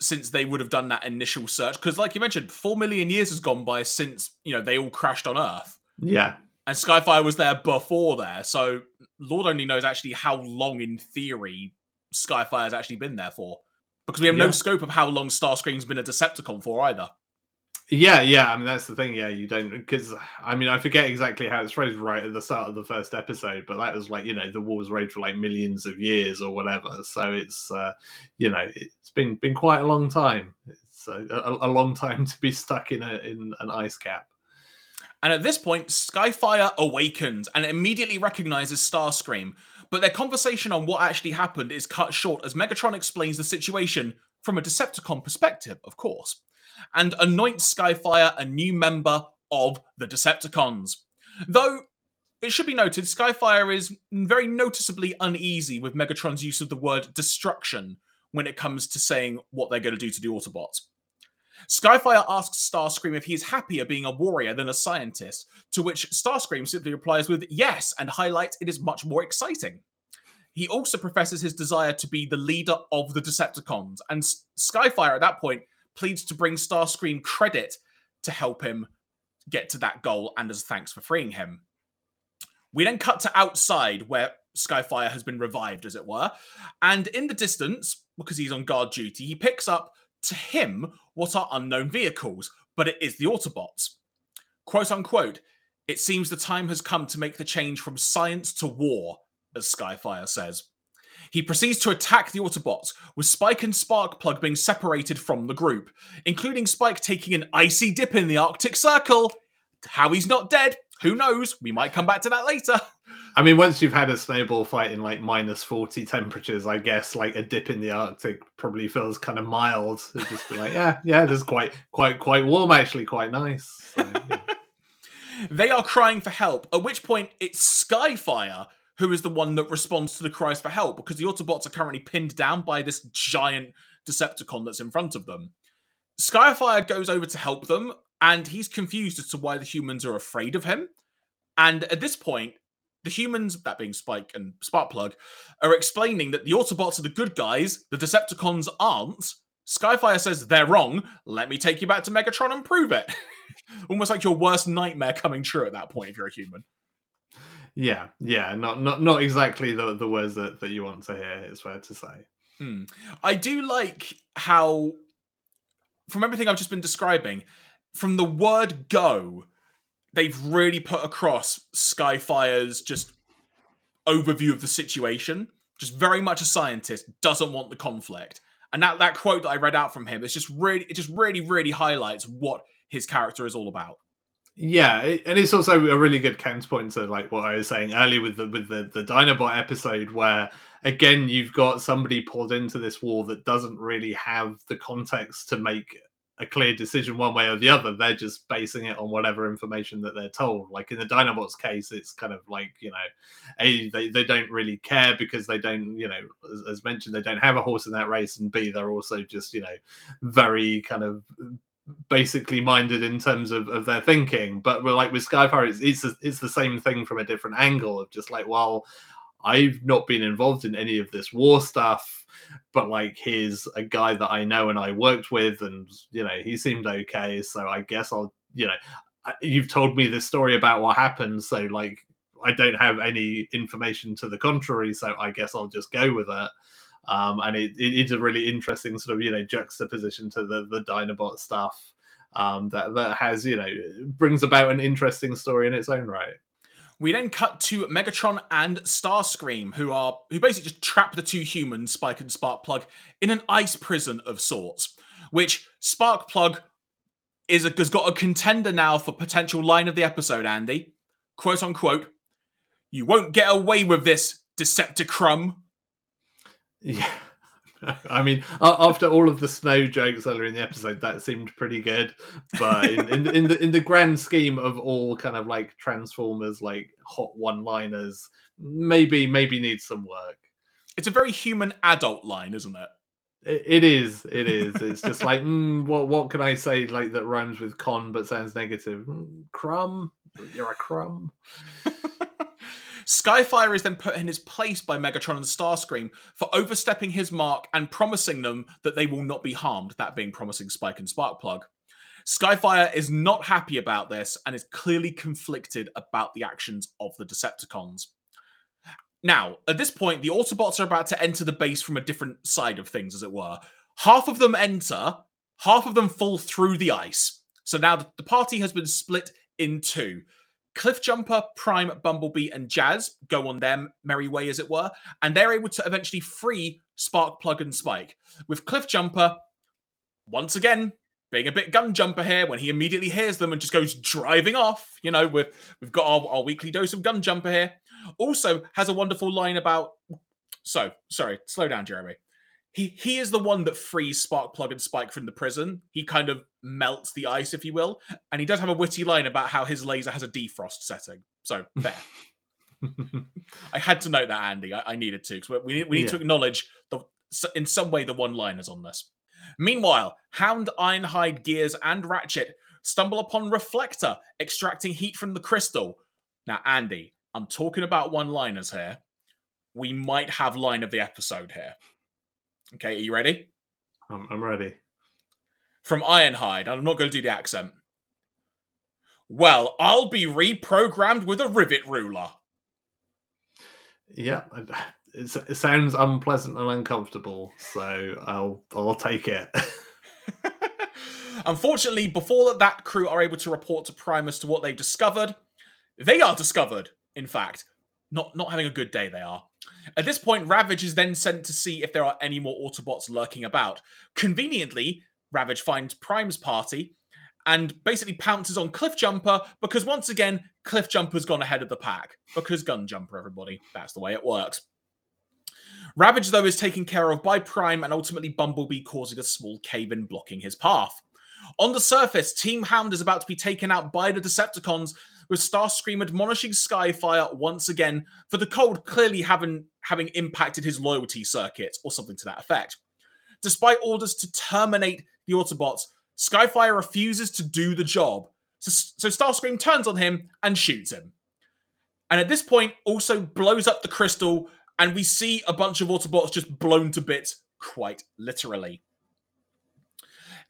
since they would have done that initial search. Because, like you mentioned, four million years has gone by since you know they all crashed on Earth. Yeah, and Skyfire was there before there, so Lord only knows actually how long, in theory, Skyfire has actually been there for. Because we have yeah. no scope of how long Starscream's been a Decepticon for either. Yeah, yeah. I mean, that's the thing. Yeah, you don't because I mean, I forget exactly how it's phrased right at the start of the first episode, but that was like you know the war was raged for like millions of years or whatever. So it's uh, you know it's been been quite a long time. It's a, a, a long time to be stuck in a in an ice cap. And at this point, Skyfire awakens and immediately recognizes Starscream. But their conversation on what actually happened is cut short as Megatron explains the situation from a Decepticon perspective, of course and anoints Skyfire a new member of the Decepticons. Though it should be noted, Skyfire is very noticeably uneasy with Megatron's use of the word destruction when it comes to saying what they're going to do to the Autobots. Skyfire asks Starscream if he's happier being a warrior than a scientist, to which Starscream simply replies with yes and highlights it is much more exciting. He also professes his desire to be the leader of the Decepticons, and Skyfire at that point pleads to bring Starscream credit to help him get to that goal and as thanks for freeing him. We then cut to outside where Skyfire has been revived, as it were. And in the distance, because he's on guard duty, he picks up to him what are unknown vehicles, but it is the Autobots. Quote unquote, it seems the time has come to make the change from science to war, as Skyfire says. He proceeds to attack the Autobots, with Spike and Sparkplug being separated from the group, including Spike taking an icy dip in the Arctic Circle. How he's not dead, who knows? We might come back to that later. I mean, once you've had a snowball fight in like minus 40 temperatures, I guess like a dip in the Arctic probably feels kind of mild. It'd just be like, yeah, yeah, it is quite, quite, quite warm, actually, quite nice. So, yeah. They are crying for help, at which point it's Skyfire who is the one that responds to the cries for help because the Autobots are currently pinned down by this giant Decepticon that's in front of them. Skyfire goes over to help them, and he's confused as to why the humans are afraid of him. And at this point, the humans, that being Spike and Sparkplug, are explaining that the Autobots are the good guys, the Decepticons aren't. Skyfire says they're wrong. Let me take you back to Megatron and prove it. Almost like your worst nightmare coming true at that point if you're a human. Yeah, yeah, not not not exactly the the words that, that you want to hear. It's fair to say. Hmm. I do like how, from everything I've just been describing, from the word go, they've really put across Skyfire's just overview of the situation. Just very much a scientist, doesn't want the conflict. And that, that quote that I read out from him, it's just really, it just really, really highlights what his character is all about. Yeah, and it's also a really good counterpoint to like what I was saying earlier with the with the the Dinobot episode, where again you've got somebody pulled into this war that doesn't really have the context to make a clear decision one way or the other. They're just basing it on whatever information that they're told. Like in the Dinobots case, it's kind of like, you know, A, they, they don't really care because they don't, you know, as, as mentioned, they don't have a horse in that race. And B, they're also just, you know, very kind of basically minded in terms of, of their thinking. But we're like with Skyfire, it's it's, it's the same thing from a different angle of just like, well, I've not been involved in any of this war stuff, but like he's a guy that I know and I worked with, and you know he seemed okay, so I guess I'll you know you've told me this story about what happened, so like I don't have any information to the contrary, so I guess I'll just go with it. Um, and it, it, it's a really interesting sort of you know juxtaposition to the the Dinobot stuff um, that that has you know brings about an interesting story in its own right. We then cut to Megatron and Starscream, who are who basically just trap the two humans, Spike and Sparkplug, in an ice prison of sorts. Which Sparkplug is a, has got a contender now for potential line of the episode. Andy, quote unquote, "You won't get away with this, Decepticrum." Yeah. I mean, after all of the snow jokes earlier in the episode, that seemed pretty good. But in, in, in, the in the grand scheme of all kind of like Transformers, like hot one-liners, maybe maybe needs some work. It's a very human adult line, isn't it? It, is. It is. It's just like, mm, what what can I say like that rhymes with con but sounds negative? Mm, crumb. You're a crumb. Skyfire is then put in his place by Megatron and Starscream for overstepping his mark and promising them that they will not be harmed, that being promising Spike and Sparkplug. Skyfire is not happy about this and is clearly conflicted about the actions of the Decepticons. Now, at this point, the Autobots are about to enter the base from a different side of things, as it were. Half of them enter, half of them fall through the ice. So now the party has been split in two. Cliffjumper, Prime, Bumblebee, and Jazz go on their merry way, as it were, and they're able to eventually free Sparkplug and Spike. With Cliffjumper, once again, being a bit gun jumper here when he immediately hears them and just goes driving off. You know, we've, we've got our, our weekly dose of gun jumper here. Also has a wonderful line about. So, sorry, slow down, Jeremy he he is the one that frees Sparkplug and Spike from the prison. He kind of melts the ice, if you will, and he does have a witty line about how his laser has a defrost setting. So there. I had to note that, Andy. I, I needed to because we need, we need yeah. to acknowledge the in some way the one-liners on this. Meanwhile, Hound, Ironhide, Gears, and Ratchet stumble upon Reflector extracting heat from the crystal. Now, Andy, I'm talking about one-liners here. We might have line of the episode here. Okay, are you ready? I'm, I'm ready. From Ironhide, I'm not going to do the accent. Well, I'll be reprogrammed with a rivet ruler. Yeah, it, it sounds unpleasant and uncomfortable, so I'll I'll take it. Unfortunately, before that crew are able to report to Primus to what they've discovered, they are discovered, in fact, not not having a good day. They are. At this point, Ravage is then sent to see if there are any more Autobots lurking about. Conveniently, Ravage finds Prime's party and basically pounces on Cliffjumper because once again, Cliffjumper's gone ahead of the pack. Because Gun Jumper, everybody. That's the way it works. Ravage, though, is taken care of by Prime and ultimately Bumblebee causing a small cave in blocking his path. On the surface, Team Hound is about to be taken out by the Decepticons, with Starscream admonishing Skyfire once again for the cold clearly having, having impacted his loyalty circuit or something to that effect. Despite orders to terminate the Autobots, Skyfire refuses to do the job. So, so Starscream turns on him and shoots him. And at this point, also blows up the crystal, and we see a bunch of Autobots just blown to bits, quite literally.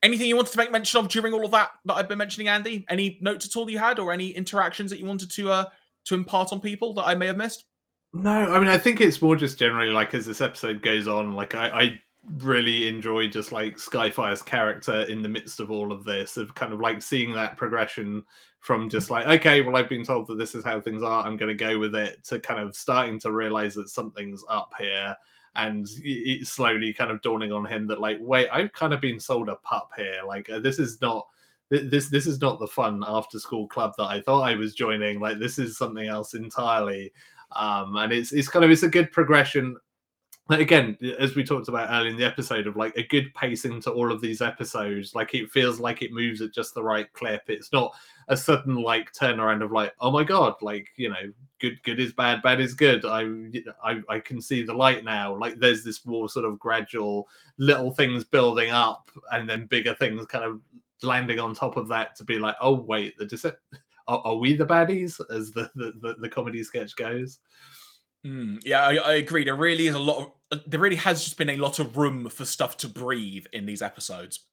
Anything you wanted to make mention of during all of that that I've been mentioning, Andy? Any notes at all you had, or any interactions that you wanted to uh, to impart on people that I may have missed? No, I mean I think it's more just generally like as this episode goes on, like I, I really enjoy just like Skyfire's character in the midst of all of this, of kind of like seeing that progression from just like, okay, well, I've been told that this is how things are, I'm going to go with it, to kind of starting to realize that something's up here and it's slowly kind of dawning on him that like wait i've kind of been sold a pup here. Like uh, this is not this this is not the fun after school club that i thought i was joining. Like this is something else entirely. Um and it's it's kind of it's a good progression. Again as we talked about earlier in the episode of like a good pacing to all of these episodes like it feels like it moves at just the right clip. It's not a sudden like turnaround of like oh my god like you know good good is bad bad is good. I, I i can see the light now. Like there's this more sort of gradual little things building up and then bigger things kind of landing on top of that to be like oh wait the are, are we the baddies? as the the, the, the comedy sketch goes. Mm, yeah, I, I, agree. There really is a lot of, uh, there really has just been a lot of room for stuff to breathe in these episodes.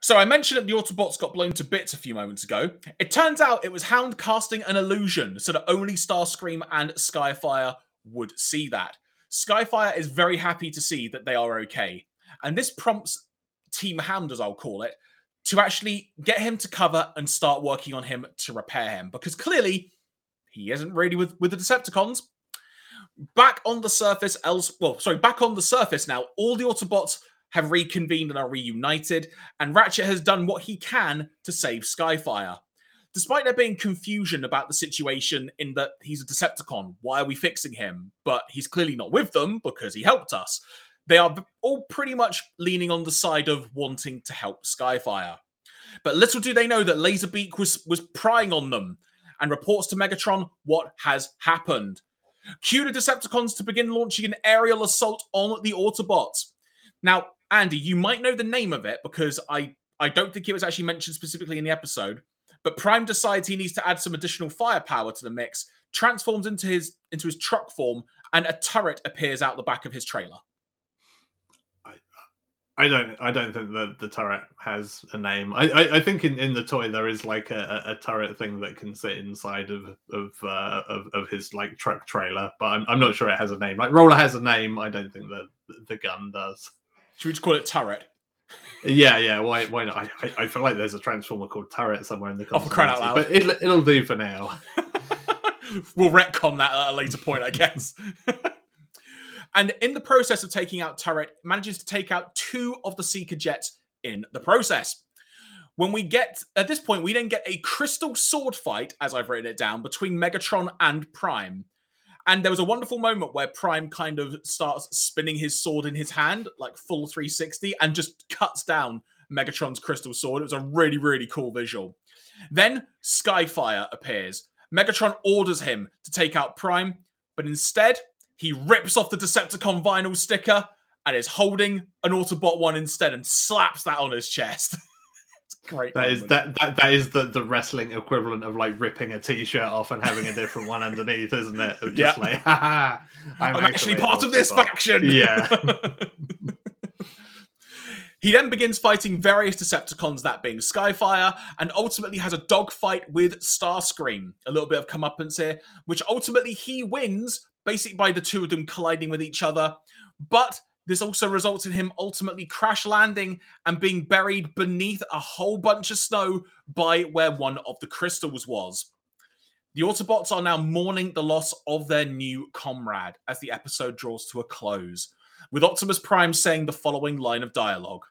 So I mentioned that the Autobots got blown to bits a few moments ago. It turns out it was Hound casting an illusion so that only Starscream and Skyfire would see that. Skyfire is very happy to see that they are okay. And this prompts Team Hound, as I'll call it, to actually get him to cover and start working on him to repair him because clearly he isn't really with, with the Decepticons back on the surface else well sorry back on the surface now all the autobots have reconvened and are reunited and ratchet has done what he can to save skyfire. Despite there being confusion about the situation in that he's a decepticon why are we fixing him? But he's clearly not with them because he helped us. They are all pretty much leaning on the side of wanting to help skyfire. But little do they know that laserbeak was was prying on them and reports to megatron what has happened. Cue the Decepticons to begin launching an aerial assault on the Autobots. Now, Andy, you might know the name of it because I, I don't think it was actually mentioned specifically in the episode. But Prime decides he needs to add some additional firepower to the mix, transforms into his into his truck form, and a turret appears out the back of his trailer. I don't. I don't think that the turret has a name. I, I, I, think in, in the toy there is like a, a turret thing that can sit inside of of, uh, of of his like truck trailer, but I'm, I'm not sure it has a name. Like Roller has a name. I don't think that the gun does. Should we just call it turret? Yeah, yeah. Why? Why not? I, I feel like there's a transformer called turret somewhere in the. Oh, crying out loud! But it, it'll do for now. we'll retcon that at a later point, I guess. And in the process of taking out Turret, manages to take out two of the Seeker jets in the process. When we get at this point, we then get a crystal sword fight, as I've written it down, between Megatron and Prime. And there was a wonderful moment where Prime kind of starts spinning his sword in his hand, like full 360, and just cuts down Megatron's crystal sword. It was a really, really cool visual. Then Skyfire appears. Megatron orders him to take out Prime, but instead, he rips off the Decepticon vinyl sticker and is holding an Autobot one instead and slaps that on his chest. great. That is that, that that is the, the wrestling equivalent of like ripping a t-shirt off and having a different one underneath, isn't it? Just yeah. like, I'm, I'm actually, actually part of this faction. Yeah. He then begins fighting various Decepticons, that being Skyfire, and ultimately has a dogfight with Starscream. A little bit of comeuppance here, which ultimately he wins basically by the two of them colliding with each other. But this also results in him ultimately crash landing and being buried beneath a whole bunch of snow by where one of the crystals was. The Autobots are now mourning the loss of their new comrade as the episode draws to a close, with Optimus Prime saying the following line of dialogue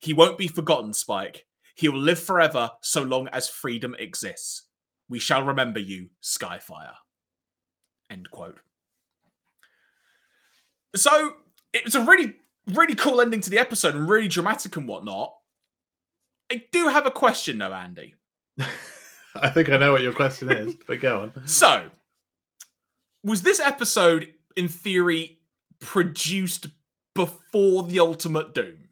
He won't be forgotten, Spike. He will live forever so long as freedom exists. We shall remember you, Skyfire. End quote. So it was a really, really cool ending to the episode and really dramatic and whatnot. I do have a question though, Andy. I think I know what your question is, but go on. So, was this episode, in theory, produced before the Ultimate Doom?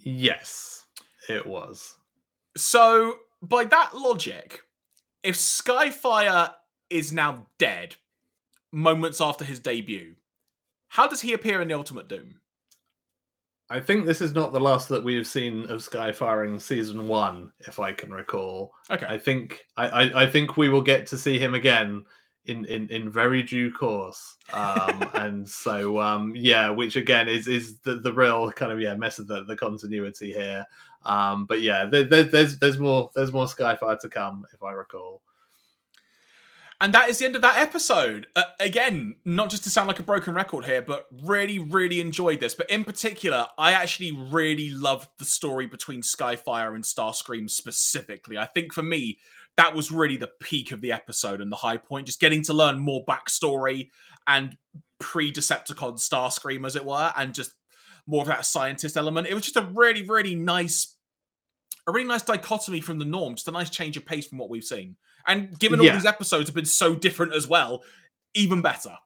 Yes, it was. So, by that logic, if Skyfire is now dead moments after his debut, how does he appear in the Ultimate Doom? I think this is not the last that we have seen of Skyfire in season one, if I can recall. Okay. I think I, I, I think we will get to see him again in in, in very due course. Um, and so um, yeah, which again is is the, the real kind of yeah mess of the, the continuity here. Um, but yeah, there, there, there's there's more there's more Skyfire to come, if I recall. And that is the end of that episode. Uh, again, not just to sound like a broken record here, but really, really enjoyed this. But in particular, I actually really loved the story between Skyfire and Starscream specifically. I think for me, that was really the peak of the episode and the high point. Just getting to learn more backstory and pre Decepticon Starscream, as it were, and just more of that scientist element. It was just a really, really nice, a really nice dichotomy from the norm. Just a nice change of pace from what we've seen. And given all Yeah. these episodes have been so different as well, even better.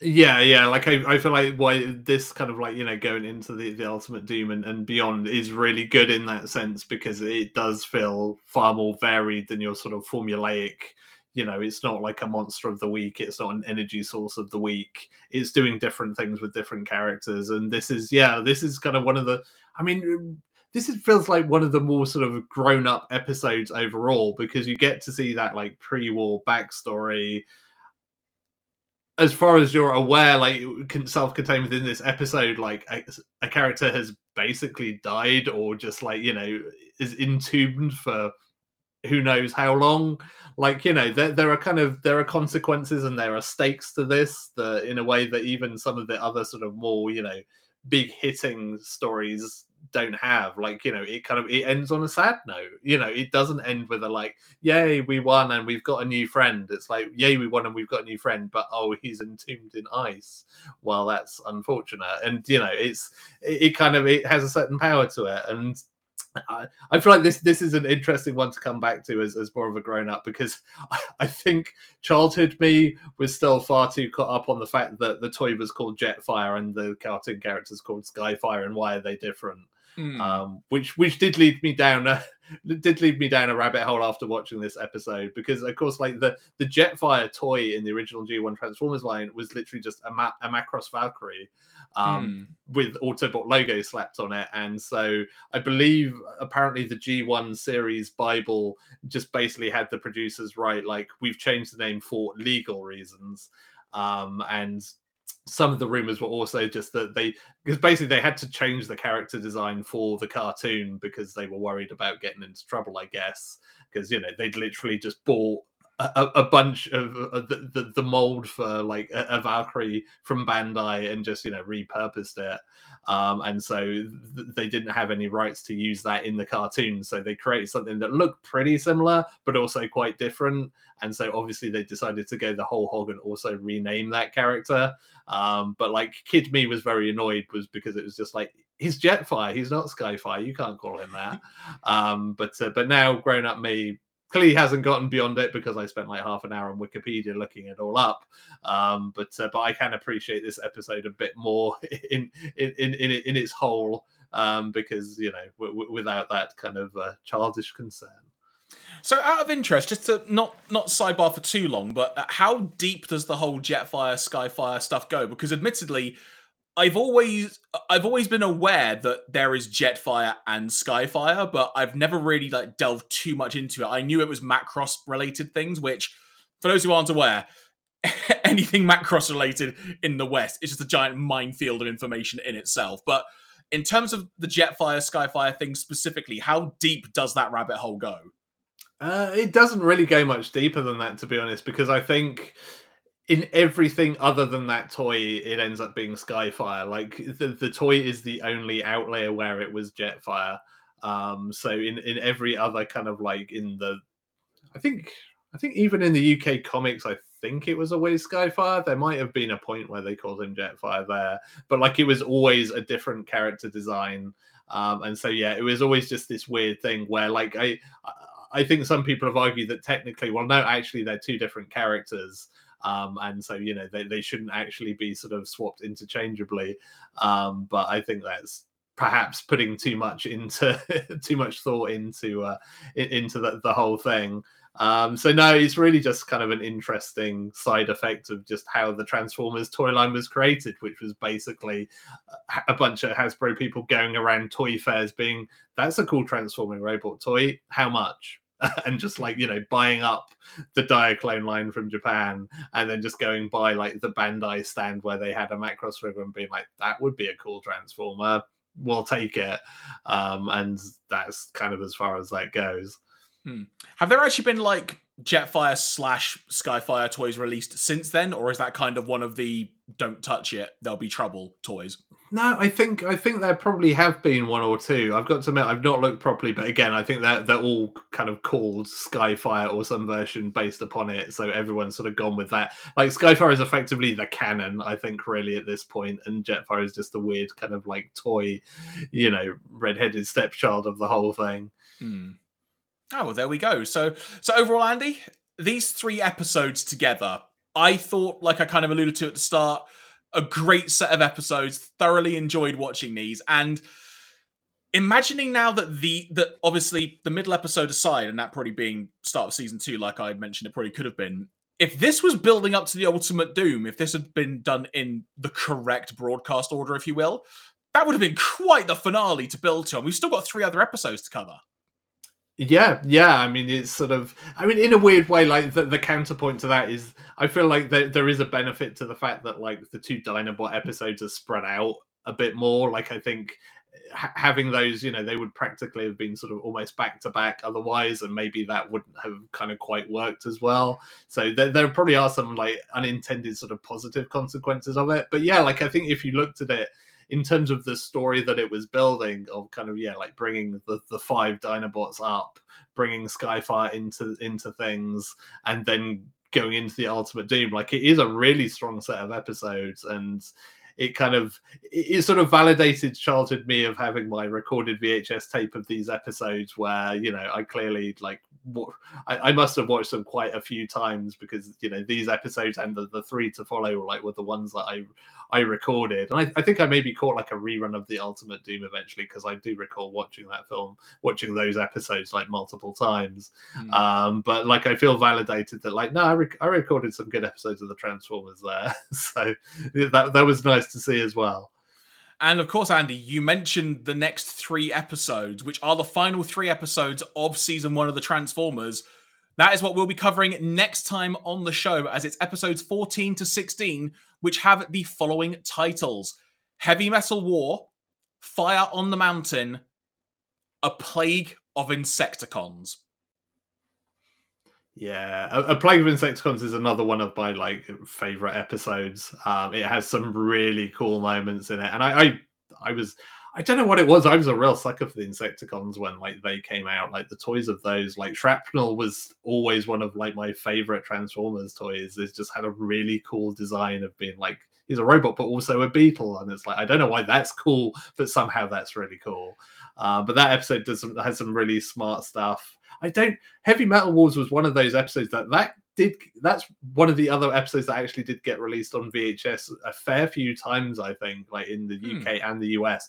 Yeah, yeah. Like I, I feel like why this kind of like you know going into the the Ultimate Doom and, and beyond is really good in that sense because it does feel far more varied than your sort of formulaic. You know, it's not like a monster of the week. It's not an energy source of the week. It's doing different things with different characters, and this is yeah, this is kind of one of the. I mean, this is, feels like one of the more sort of grown up episodes overall because you get to see that like pre-war backstory as far as you're aware, like can self-contained within this episode, like a, a character has basically died or just like you know is entombed for who knows how long. Like you know, there there are kind of there are consequences and there are stakes to this. The in a way that even some of the other sort of more you know big hitting stories don't have like you know it kind of it ends on a sad note you know it doesn't end with a like yay we won and we've got a new friend. It's like yay we won and we've got a new friend but oh he's entombed in ice. Well that's unfortunate and you know it's it, it kind of it has a certain power to it and I, feel like this this is an interesting one to come back to as, as more of a grown up because I, I think childhood me was still far too caught up on the fact that the toy was called Jetfire and the cartoon characters called Skyfire and why are they different Hmm. um, which which did lead me down a did lead me down a rabbit hole after watching this episode because of course like the the Jetfire toy in the original G1 Transformers line was literally just a, Ma- a Macross Valkyrie um, Hmm. with Autobot logo slapped on it, and so I believe apparently the G1 series Bible just basically had the producers write like we've changed the name for legal reasons, um, and some of the rumors were also just that they because basically they had to change the character design for the cartoon because they were worried about getting into trouble, I guess, because you know they'd literally just bought a, a- bunch of uh, the, the the mold for like a, a Valkyrie from Bandai and just you know repurposed it. Um, and so th- they didn't have any rights to use that in the cartoon, so they created something that looked pretty similar but also quite different. And so obviously they decided to go the whole hog and also rename that character. Um, but like Kid Me was very annoyed was because it was just like he's Jetfire, he's not Skyfire. You can't call him that. um, but uh, but now grown up me clearly hasn't gotten beyond it because I spent like half an hour on Wikipedia looking it all up. Um, but uh, but I can appreciate this episode a bit more in in in, in, in its whole um, because you know w- w- without that kind of uh, childish concern. So, out of interest, just to not not sidebar for too long, but uh, how deep does the whole Jetfire, Skyfire stuff go? Because, admittedly, I've always I've always been aware that there is Jetfire and Skyfire, but I've never really like delved too much into it. I knew it was Macross related things, which, for those who aren't aware, anything Macross related in the West is just a giant minefield of information in itself. But in terms of the Jetfire, Skyfire thing specifically, how deep does that rabbit hole go? Uh, it doesn't really go much deeper than that, to be honest, because I think in everything other than that toy, it ends up being Skyfire. Like the, the toy is the only outlier where it was Jetfire. Um, so in in every other kind of like in the, I think I think even in the UK comics, I think it was always Skyfire. There might have been a point where they called him Jetfire there, but like it was always a different character design. Um, and so yeah, it was always just this weird thing where like I I think some people have argued that technically, well, no, actually they're two different characters. Um, and so you know they, they shouldn't actually be sort of swapped interchangeably um, but i think that's perhaps putting too much into too much thought into uh, into the, the whole thing um, so no, it's really just kind of an interesting side effect of just how the Transformers toy line was created, which was basically a bunch of Hasbro people going around toy fairs being, "That's a cool transforming robot toy. How much?" and just like you know buying up the Diaclone line from Japan and then just going by like the Bandai stand where they had a Macross figure and being like that would be a cool transformer. We'll take it. Um and that's kind of as far as that goes. Hmm. have there actually been like Jetfire slash Skyfire toys released since then, or is that kind of one of the "don't touch it, there'll be trouble" toys? No, I think I think there probably have been one or two. I've got to admit I've not looked properly, but again, I think that they're, they're all kind of called Skyfire or some version based upon it. So everyone's sort of gone with that. Like Skyfire is effectively the canon, I think, really at this point, and Jetfire is just a weird kind of like toy, you know, redheaded stepchild of the whole thing. Hmm. Oh, well, there we go. So, so overall, Andy, these three episodes together, I thought, like I kind of alluded to at the start, a great set of episodes. Thoroughly enjoyed watching these, and imagining now that the that obviously the middle episode aside, and that probably being start of season two, like I mentioned, it probably could have been. If this was building up to the ultimate doom, if this had been done in the correct broadcast order, if you will, that would have been quite the finale to build to. And we've still got three other episodes to cover. Yeah, yeah. I mean, it's sort of. I mean, in a weird way, like the, the counterpoint to that is, I feel like there, there is a benefit to the fact that like the two Dinobot episodes are spread out a bit more. Like, I think eh, ha- having those, you know, they would practically have been sort of almost back to back otherwise, and maybe that wouldn't have kind of quite worked as well. So there, there probably are some like unintended sort of positive consequences of it. But yeah, like I think if you looked at it in terms of the story that it was building of kind of yeah like bringing the, the five dinobots up bringing skyfire into into things and then going into the ultimate doom like it is a really strong set of episodes and it kind of it sort of validated childhood me of having my recorded VHS tape of these episodes where you know I clearly like I, I must have watched them quite a few times because you know these episodes and the, the three to follow were like were the ones that I I recorded. And I, I, think I maybe caught like a rerun of the Ultimate Doom eventually because I do recall watching that film, watching those episodes like multiple times. Mm. Um, but like I feel validated that like no, I, rec- I recorded some good episodes of the Transformers there, so that that was nice to see as well. And of course, Andy, you mentioned the next three episodes, which are the final three episodes of season one of the Transformers. That is what we'll be covering next time on the show, as it's episodes 14 to 16, which have the following titles Heavy Metal War, Fire on the Mountain, A Plague of Insecticons. Yeah, a, a, Plague of Insecticons is another one of my like favorite episodes. Um, it has some really cool moments in it, and I, I, I was I don't know what it was. I was a real sucker for the Insecticons when like they came out. Like the toys of those, like Shrapnel was always one of like my favorite Transformers toys. It just had a really cool design of being like he's a robot but also a beetle, and it's like I don't know why that's cool, but somehow that's really cool. Uh, but that episode does some, has some really smart stuff. I don't. Heavy Metal Wars was one of those episodes that that did that's one of the other episodes that actually did get released on VHS a fair few times, I think, like in the UK hmm. and the US.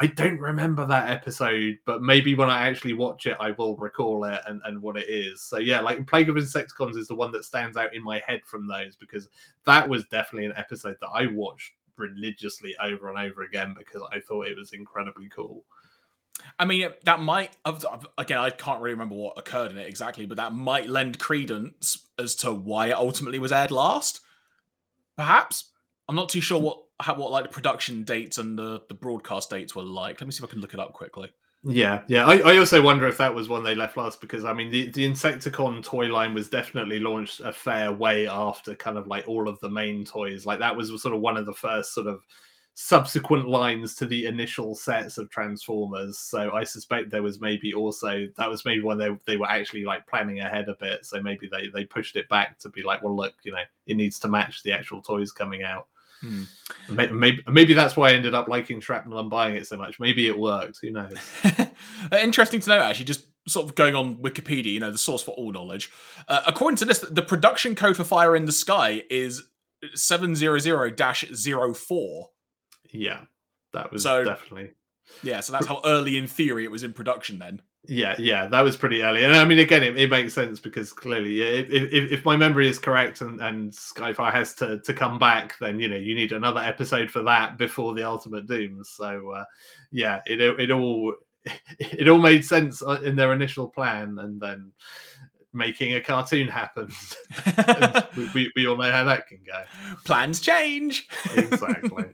I don't remember that episode, but maybe when I actually watch it, I will recall it and, and what it is. So yeah, like Plague of Insecticons is the one that stands out in my head from those because that was definitely an episode that I watched religiously over and over again because I thought it was incredibly cool. I mean, that might again, I can't really remember what occurred in it exactly, but that might lend credence as to why it ultimately was aired last. Perhaps I'm not too sure what how, what like the production dates and the, the broadcast dates were like. Let me see if I can look it up quickly. Yeah, yeah. I, I also wonder if that was one they left last because I mean the, the Insecticon toy line was definitely launched a fair way after kind of like all of the main toys. Like that was sort of one of the first sort of subsequent lines to the initial sets of Transformers. So I suspect there was maybe also that was maybe when they they were actually like planning ahead a bit. So maybe they they pushed it back to be like, well, look, you know, it needs to match the actual toys coming out. Hmm. Maybe, maybe, maybe that's why I ended up liking Shrapnel and buying it so much. Maybe it worked. Who knows? Interesting to know, actually. Just sort of going on Wikipedia, you know, the source for all knowledge. Uh, according to this, the production code for Fire in the Sky is 700-04. Yeah, that was so, definitely. Yeah, so that's how early in theory it was in production then. Yeah, yeah, that was pretty early, and I mean, again, it, it makes sense because clearly, if, if, if my memory is correct, and, and Skyfire has to, to come back, then you know you need another episode for that before the Ultimate Doom. So, uh, yeah, it it all it all made sense uh, in their initial plan, and then making a cartoon happen. we, we, we all know how that can go. Plans change. exactly.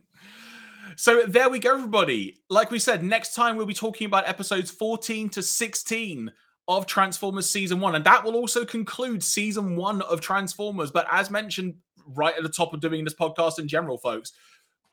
So there we go, everybody. Like we said, next time we'll be talking about episodes 14 to 16 of Transformers Season 1. And that will also conclude Season 1 of Transformers. But as mentioned right at the top of doing this podcast in general, folks,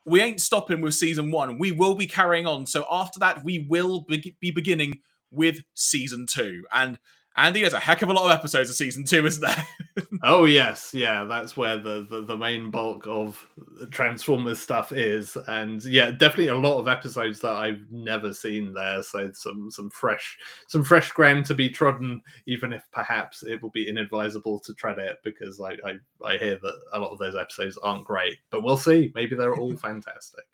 we ain't stopping with Season 1. We will be carrying on. So after that, we will be, be beginning with Season 2. And Andy, there's a heck of a lot of episodes of season two, isn't there? oh yes, yeah, that's where the, the, the main bulk of Transformers stuff is, and yeah, definitely a lot of episodes that I've never seen there. So some some fresh some fresh ground to be trodden, even if perhaps it will be inadvisable to tread it because I I, I hear that a lot of those episodes aren't great, but we'll see. Maybe they're all fantastic.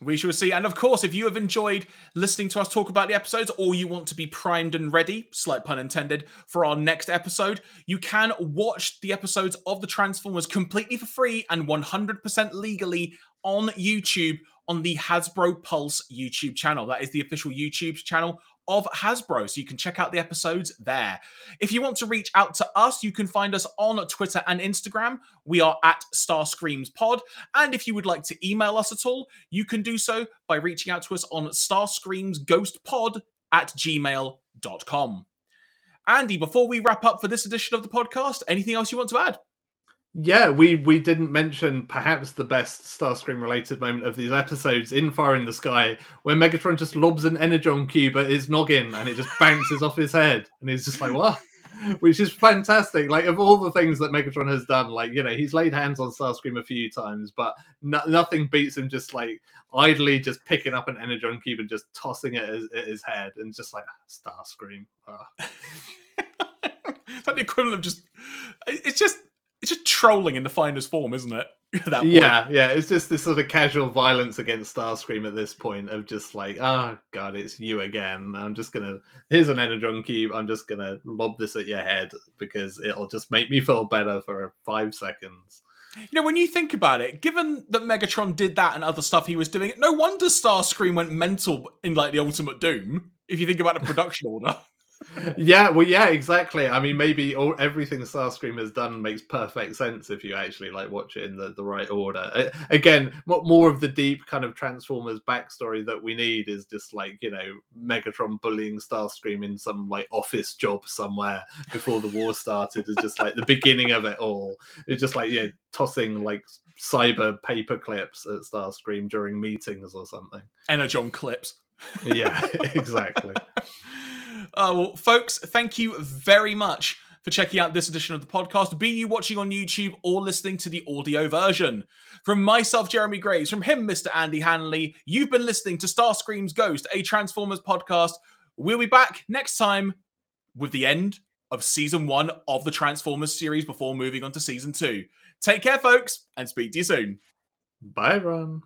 We shall see. And of course, if you have enjoyed listening to us talk about the episodes, or you want to be primed and ready, slight pun intended, for our next episode, you can watch the episodes of the Transformers completely for free and 100% legally on YouTube on the Hasbro Pulse YouTube channel. That is the official YouTube channel of Hasbro. So you can check out the episodes there. If you want to reach out to us, you can find us on Twitter and Instagram. We are at Starscreams Pod. And if you would like to email us at all, you can do so by reaching out to us on starscreamsghostpod at gmail.com. Andy, before we wrap up for this edition of the podcast, anything else you want to add? Yeah, we we didn't mention perhaps the best Starscream related moment of these episodes in Fire in the Sky, where Megatron just lobs an energon cube at his noggin and it just bounces off his head, and he's just like, "What?" Which is fantastic. Like of all the things that Megatron has done, like you know, he's laid hands on Starscream a few times, but no, nothing beats him just like idly just picking up an energon cube and just tossing it at, at his head, and just like ah, Starscream. Ah. Oh. that the equivalent of just it's just it's just trolling in the finest form, isn't it? yeah, yeah. It's just this sort of casual violence against Starscream at this point of just like, oh god, it's you again. I'm just gonna here's an energon cube. I'm just gonna lob this at your head because it'll just make me feel better for five seconds. You know, when you think about it, given that Megatron did that and other stuff he was doing, no wonder Starscream went mental in like the Ultimate Doom. If you think about the production order yeah, well, yeah, exactly. I mean, maybe all, everything Starscream has done makes perfect sense if you actually like watch it in the, the right order. again, what more of the deep kind of Transformers backstory that we need is just like you know Megatron bullying Starscream in some like office job somewhere before the war started is just like the beginning of it all. It's just like yeah, tossing like cyber paper clips at Starscream during meetings or something. Energon clips. yeah, exactly. Uh, well, folks, thank you very much for checking out this edition of the podcast, be you watching on YouTube or listening to the audio version. From myself, Jeremy Graves, from him, Mr. Andy Hanley, you've been listening to Starscream's Ghost, a Transformers podcast. We'll be back next time with the end of season one of the Transformers series before moving on to season two. Take care, folks, and speak to you soon. Bye, everyone.